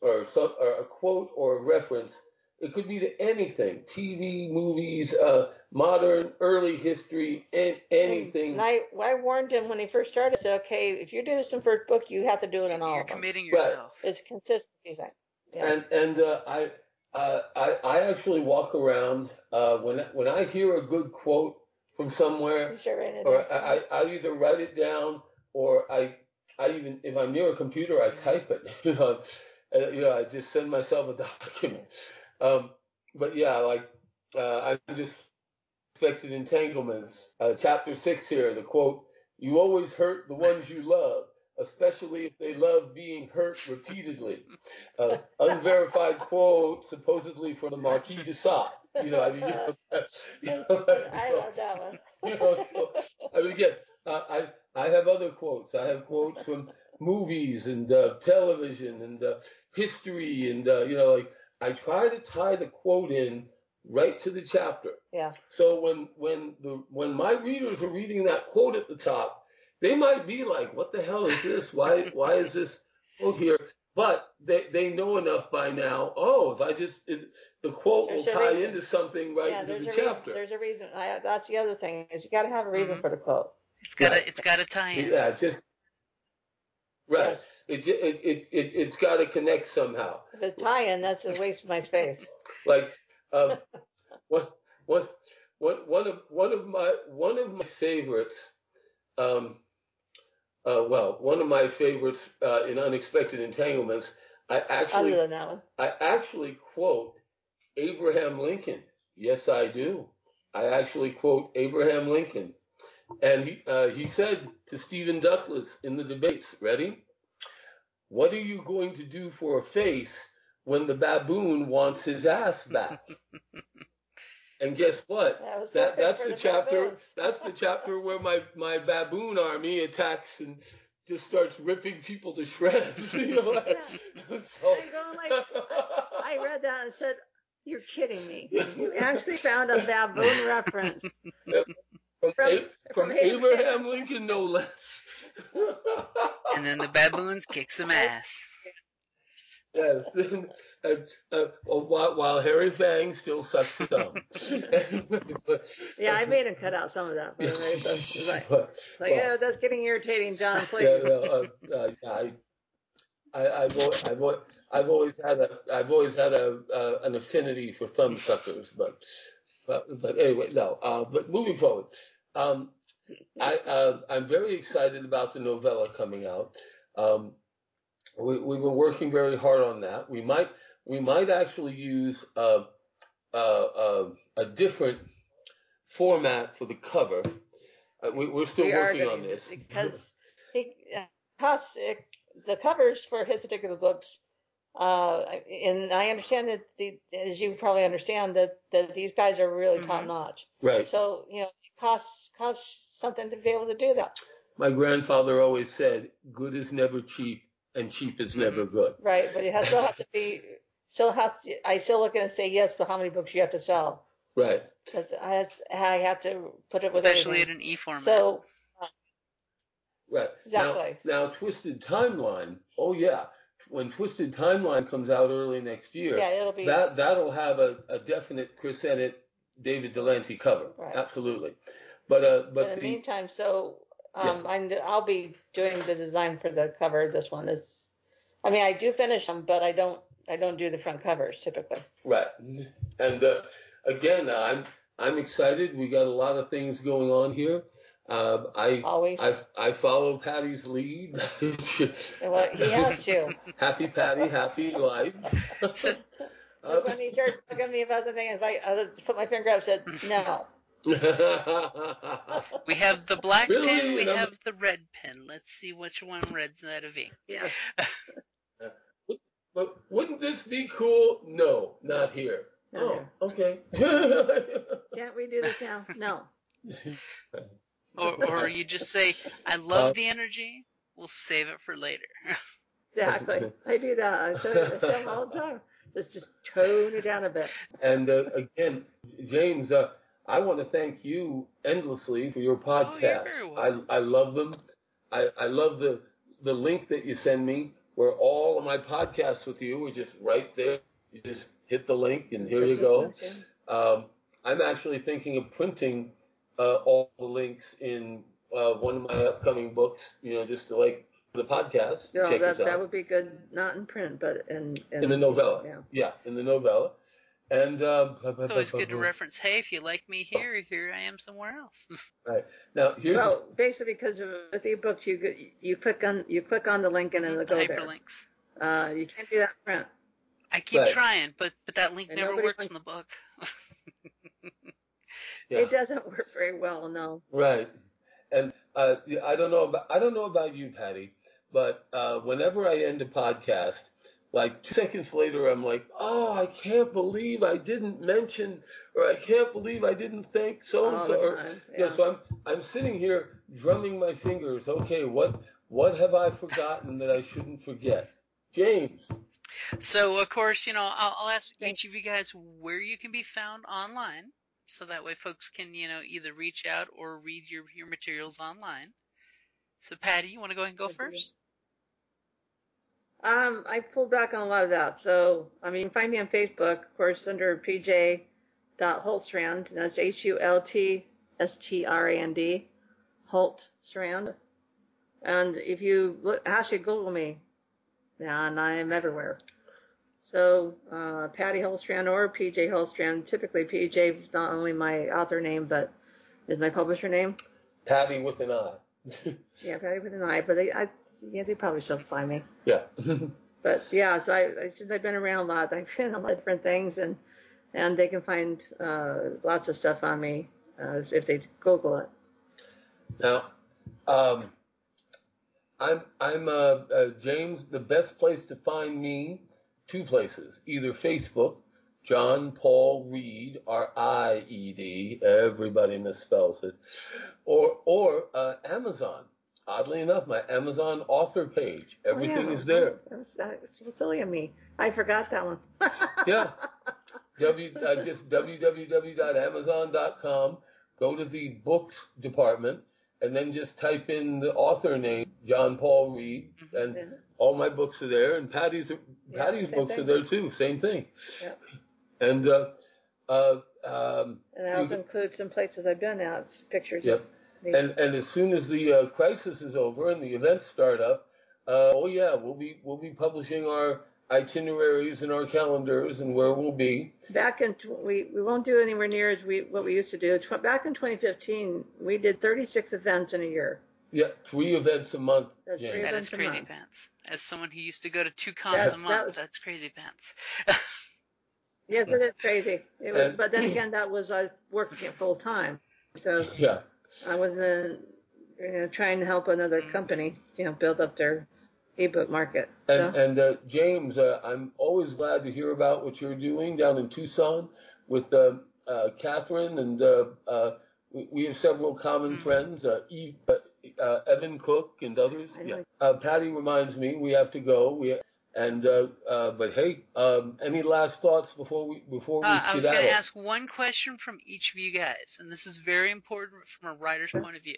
or some or a quote or a reference. It could be to anything: TV, movies, uh, modern, early history, an- anything. And I, I warned him when he first started. I said, okay, if you do this in first book, you have to do it in all You're of them. committing Right. yourself. It's consistency thing. Yeah. And and uh, I, uh, I I actually walk around uh, when when I hear a good quote from somewhere, You should write it or. I, I I either write it down or I I even if I'm near a computer I type it. You know, uh, you know I just send myself a document. Um, but yeah, like uh, I just expected entanglements. Uh, chapter six here, the quote: "You always hurt the ones you love." Especially if they love being hurt repeatedly. Uh, unverified quote, supposedly from the Marquis de Sade. You know, I mean, you know, you know, I so- love that one. you know, so, I mean, again, uh, I I have other quotes. I have quotes from movies and uh, television and uh, history, and uh, you know, like I try to tie the quote in right to the chapter. Yeah. So when when the when my readers are reading that quote at the top, they might be like, "What the hell is this? Why why is this quote here?" But they, they know enough by now. Oh, if I just it, the quote There's will tie reason. into something right yeah, into the a reason. chapter. There's a reason. I, that's the other thing is you got to have a reason Mhm. for the quote. It's got Right. to it's got to tie in. Yeah, it's just right. Yes. It, it it it it's got to connect somehow. If it's tie-in, that's a waste of my space. Like um, one one one one of one of my one of my favorites. Um, uh, well, one of my favorites uh, in unexpected entanglements. I actually Other than that one. I actually quote Abraham Lincoln. Yes, I do. I actually quote Abraham Lincoln. And he, uh, he said to Stephen Douglas in the debates, ready? What are you going to do for a face when the baboon wants his ass back? and guess what? That That, that's for the chapter. That's the chapter where my, my baboon army attacks and just starts ripping people to shreds. you know? so, I go like, I read that and said, "You're kidding me! You actually found a baboon reference." from, From- A- from from Abraham. Abraham Lincoln, no less. And then the baboons kick some ass. Yes, and, uh, while, while Harry Fang still sucks thumb. Yeah, I made him cut out some of that. But like, But- like, well, yeah, that's getting irritating, John. Please. yeah, no, uh, uh, I, I, I've, I've, I've always had a, I've always had a, uh, an affinity for thumb suckers, but, but, but anyway, no. Uh, but moving forward, um, I, uh, I'm very excited about the novella coming out. Um, we, we've been working very hard on that. We might, we might actually use uh, uh, uh, a different format for the cover. Uh, we, we're still we working gonna on this because he uh, costs it, the covers for his particular books. Uh, and I understand that the, as you probably understand that, that these guys are really Mhm. top notch. right. So you know, it costs costs something to be able to do that, My grandfather always said, "Good is never cheap, and cheap is never good." right? But it has still have to be still have to. I still look and say yes, but how many books you have to sell? Right. Because I have, I have to put it with Especially at everything. an E format. So Right. Exactly. Now, now, Twisted Timeline. Oh yeah, when Twisted Timeline comes out early next year, yeah, it'll be that that'll have a, a definite Chris Ennett, David Delancey cover. Right. Absolutely. But uh, But but in the the meantime, so um, I'm, I'll be doing the design for the cover. of This one is, I mean, I do finish them, but I don't, I don't do the front covers typically. right. And uh, again, I'm I'm excited. We got a lot of things going on here. Um, I Always. I I follow Patty's lead. Well, he has to. happy Patty, happy life. So, when he started talking to me about the thing, it's like I just put my finger up and said, no. We have the black Really? pen, we And I'm- have the red pen. Let's see which one reds out of ink. Yeah. but wouldn't this be cool? No, not here. Not oh, here. okay. Can't we do this now? No. Or, or you just say, I love the energy, we'll save it for later. Exactly. I do that. I tell, I tell them all the time. Let's just tone it down a bit. and uh, again, James, uh, I want to thank you endlessly for your Oh, you're podcasts. very I. I love them. I, I love the the link that you send me where all of my podcasts with you are just right there. You just hit the link and here you go. Um, I'm actually thinking of printing uh, all the links in uh, one of my upcoming books. You know, just to like the podcast. No, check that, out that would be good, not in print, but in, in, in the novella. Yeah. Yeah, in the novella. And um, It's always good to reference, hey, if you like me here, here I am somewhere else. Right now here's Well, basically, because of with ebooks, you you click on you click on the link and it'll the go there. hyperlinks. Uh, you can't do that in print. I keep Right. trying, but but that link And never works wants- in the book. yeah. It doesn't work very well, no. Right. And uh, I don't know about I don't know about you, Patty, but uh, whenever I end a podcast, like two seconds later, I'm like, oh, I can't believe I didn't mention, or I can't believe I didn't thank so and All so. the or- time, Yeah, yeah. so I'm I'm sitting here drumming my fingers. Okay, what what have I forgotten that I shouldn't forget? James. So of course, you know, I'll, I'll ask each of you guys where you can be found online, so that way folks can, you know, either reach out or read your your materials online. So Patty, you want to go ahead and go Okay. first? Um, I pulled back on a lot of that. So, I mean, find me on Facebook, of course, under pj.hultstrand. That's H-U-L-T-S-T-R-A-N-D, Holt Strand. And if you look, actually Google me, yeah, and I am everywhere. So, uh, Patty Hultstrand or PJ Hultstrand. Typically, PJ is not only my author name, but is my publisher name. Patty with an I. Yeah, Patty with an I, but they, I, yeah, they probably still find me. yeah. But yeah, so I, since I've been around a lot, I've been a lot of different things, and and they can find uh, lots of stuff on me uh, if they Google it. Now, um, I'm I'm uh, uh, James. The best place to find me, two places: either Facebook, John Paul Ried, R I E D. Everybody misspells it, or or uh, Amazon. Oddly enough, my Amazon author page. Everything Oh, yeah. is there. That was, that was so silly of me. I forgot that one. Yeah. W uh, just www.amazon.com. Go to the books department and then just type in the author name, John Paul Ried, and Yeah. all my books are there. And Patty's Patty's books thing. are there too. Same thing. Yeah. And uh, uh, um, And I also include some places I've been at, it's pictures. Yep. Of. And and as soon as the uh, crisis is over and the events start up, uh, oh yeah, we'll be we'll be publishing our itineraries and our calendars and where we'll be. Back in tw- we we won't do anywhere near as we what we used to do. Tw- back in 2015, we did 36 events in a year. Yeah, three events a month. That's James. three That events is a crazy month. pants. As someone who used to go to two cons That's- a that month, was- that's crazy pants. Yes, it is crazy. It was, And- but then again, that was I working it full time, so Yeah. I wasn't you know, trying to help another company, you know, build up their ebook market. So, And, and uh, James, uh, I'm always glad to hear about what you're doing down in Tucson with uh, uh, Catherine, and uh, uh, we, we have several common Mhm. friends, uh, Eve, uh, uh, Evan Cook and others. Yeah. Uh, Patty reminds me we have to go. We and uh, uh, but hey, um, any last thoughts before we before we Uh, I was going to ask one question from each of you guys, and this is very important from a writer's point of view.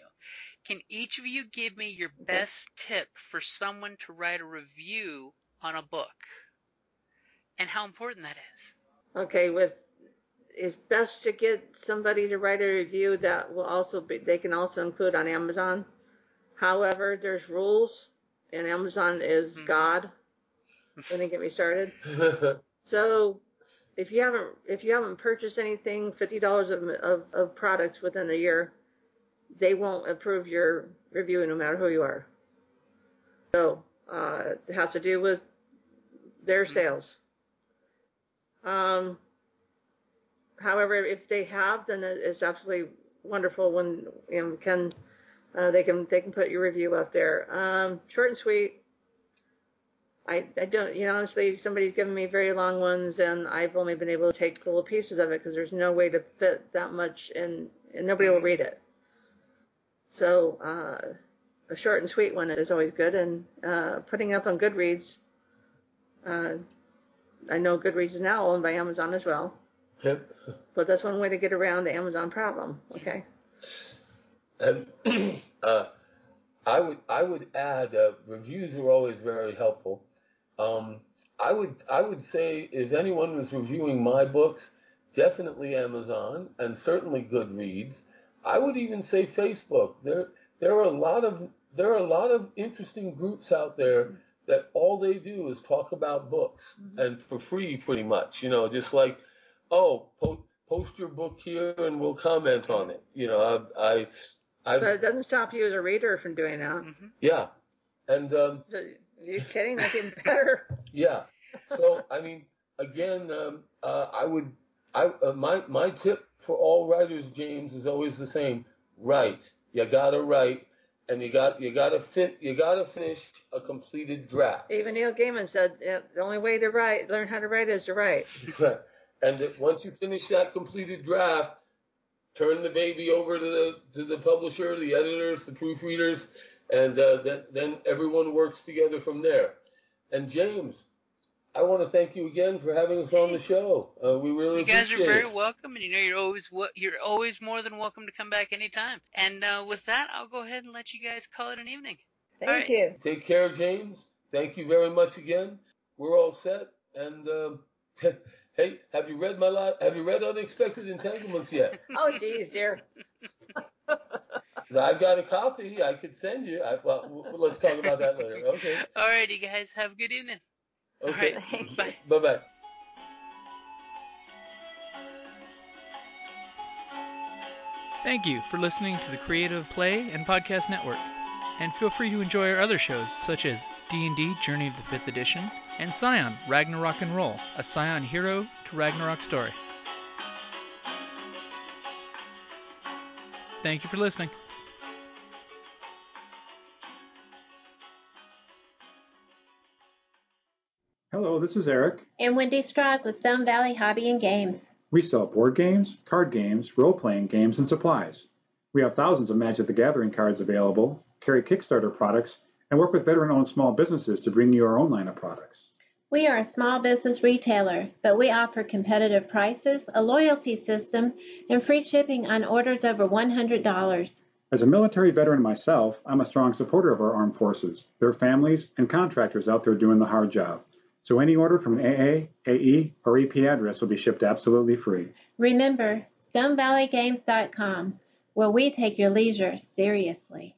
Can each of you give me your best tip for someone to write a review on a book, and how important that is? okay, with it's best to get somebody to write a review that will also be they can also include on Amazon. However, there's rules, and Amazon is Mhm. God. Don't even get me started. So if you haven't if you haven't purchased anything fifty dollars of, of of products within a year, they won't approve your review no matter who you are. So uh, it has to do with their sales. Um, however, if they have, then it's absolutely wonderful when you know can uh, they can they can put your review up there. Um, short and sweet. I, I don't, you know, honestly, somebody's given me very long ones, and I've only been able to take little pieces of it because there's no way to fit that much, and, and nobody will read it. So uh, a short and sweet one is always good, and uh, putting up on Goodreads. Uh, I know Goodreads is now owned by Amazon as well. Yep. But that's one way to get around the Amazon problem. Okay. And uh, I would I would add uh, reviews are always very helpful. Um, I would I would say if anyone was reviewing my books, definitely Amazon and certainly Goodreads. I would even say Facebook. There there are a lot of there are a lot of interesting groups out there that all they do is talk about books mm-hmm. and for free pretty much. You know, just like oh po- post your book here and we'll comment on it. You know, I I I've, but it doesn't stop you as a reader from doing that. Yeah, and um, you kidding? That's even better. Yeah. So I mean, again, um, uh, I would, I uh, my my tip for all writers, James, is always the same: write. You gotta write, and you got you gotta fit you gotta finish a completed draft. Even Neil Gaiman said yeah, the only way to write, learn how to write, is to write. and once you finish that completed draft, turn the baby over to the to the publisher, the editors, the proofreaders, and uh, then then everyone works together from there. And James, I want to thank you again for having us on the show. Uh, we really you guys are very it. welcome, and you know you're always you're always more than welcome to come back anytime. And uh, with that, I'll go ahead and let you guys call it an evening. Thank right. you. Take care, James. Thank you very much again. We're all set, and. Um, Hey, have you read my lot? Have you read Unexpected Entanglements yet? oh, geez, dear. I've got a copy. I could send you. I, well, let's talk about that later. Okay. All right, you guys have a good evening. Okay. All right. Bye. Bye. Bye. Thank you for listening to the Creative Playing Podcast Network, and feel free to enjoy our other shows such as D&D Journey of the 5th Edition, and Scion Ragnarok and Roll, a Scion hero to Ragnarok story. Thank you for listening. Hello, this is Eric. And Wendy Strog with Stone Valley Hobby and Games. We sell board games, card games, role playing games, and supplies. We have thousands of Magic the Gathering cards available, carry Kickstarter products, and work with veteran owned small businesses to bring you our own line of products. We are a small business retailer, but we offer competitive prices, a loyalty system, and free shipping on orders over $100. As a military veteran myself, I'm a strong supporter of our armed forces, their families, and contractors out there doing the hard job. So any order from AA, AE, or AP address will be shipped absolutely free. Remember, StoneValleyGames.com, where we take your leisure seriously.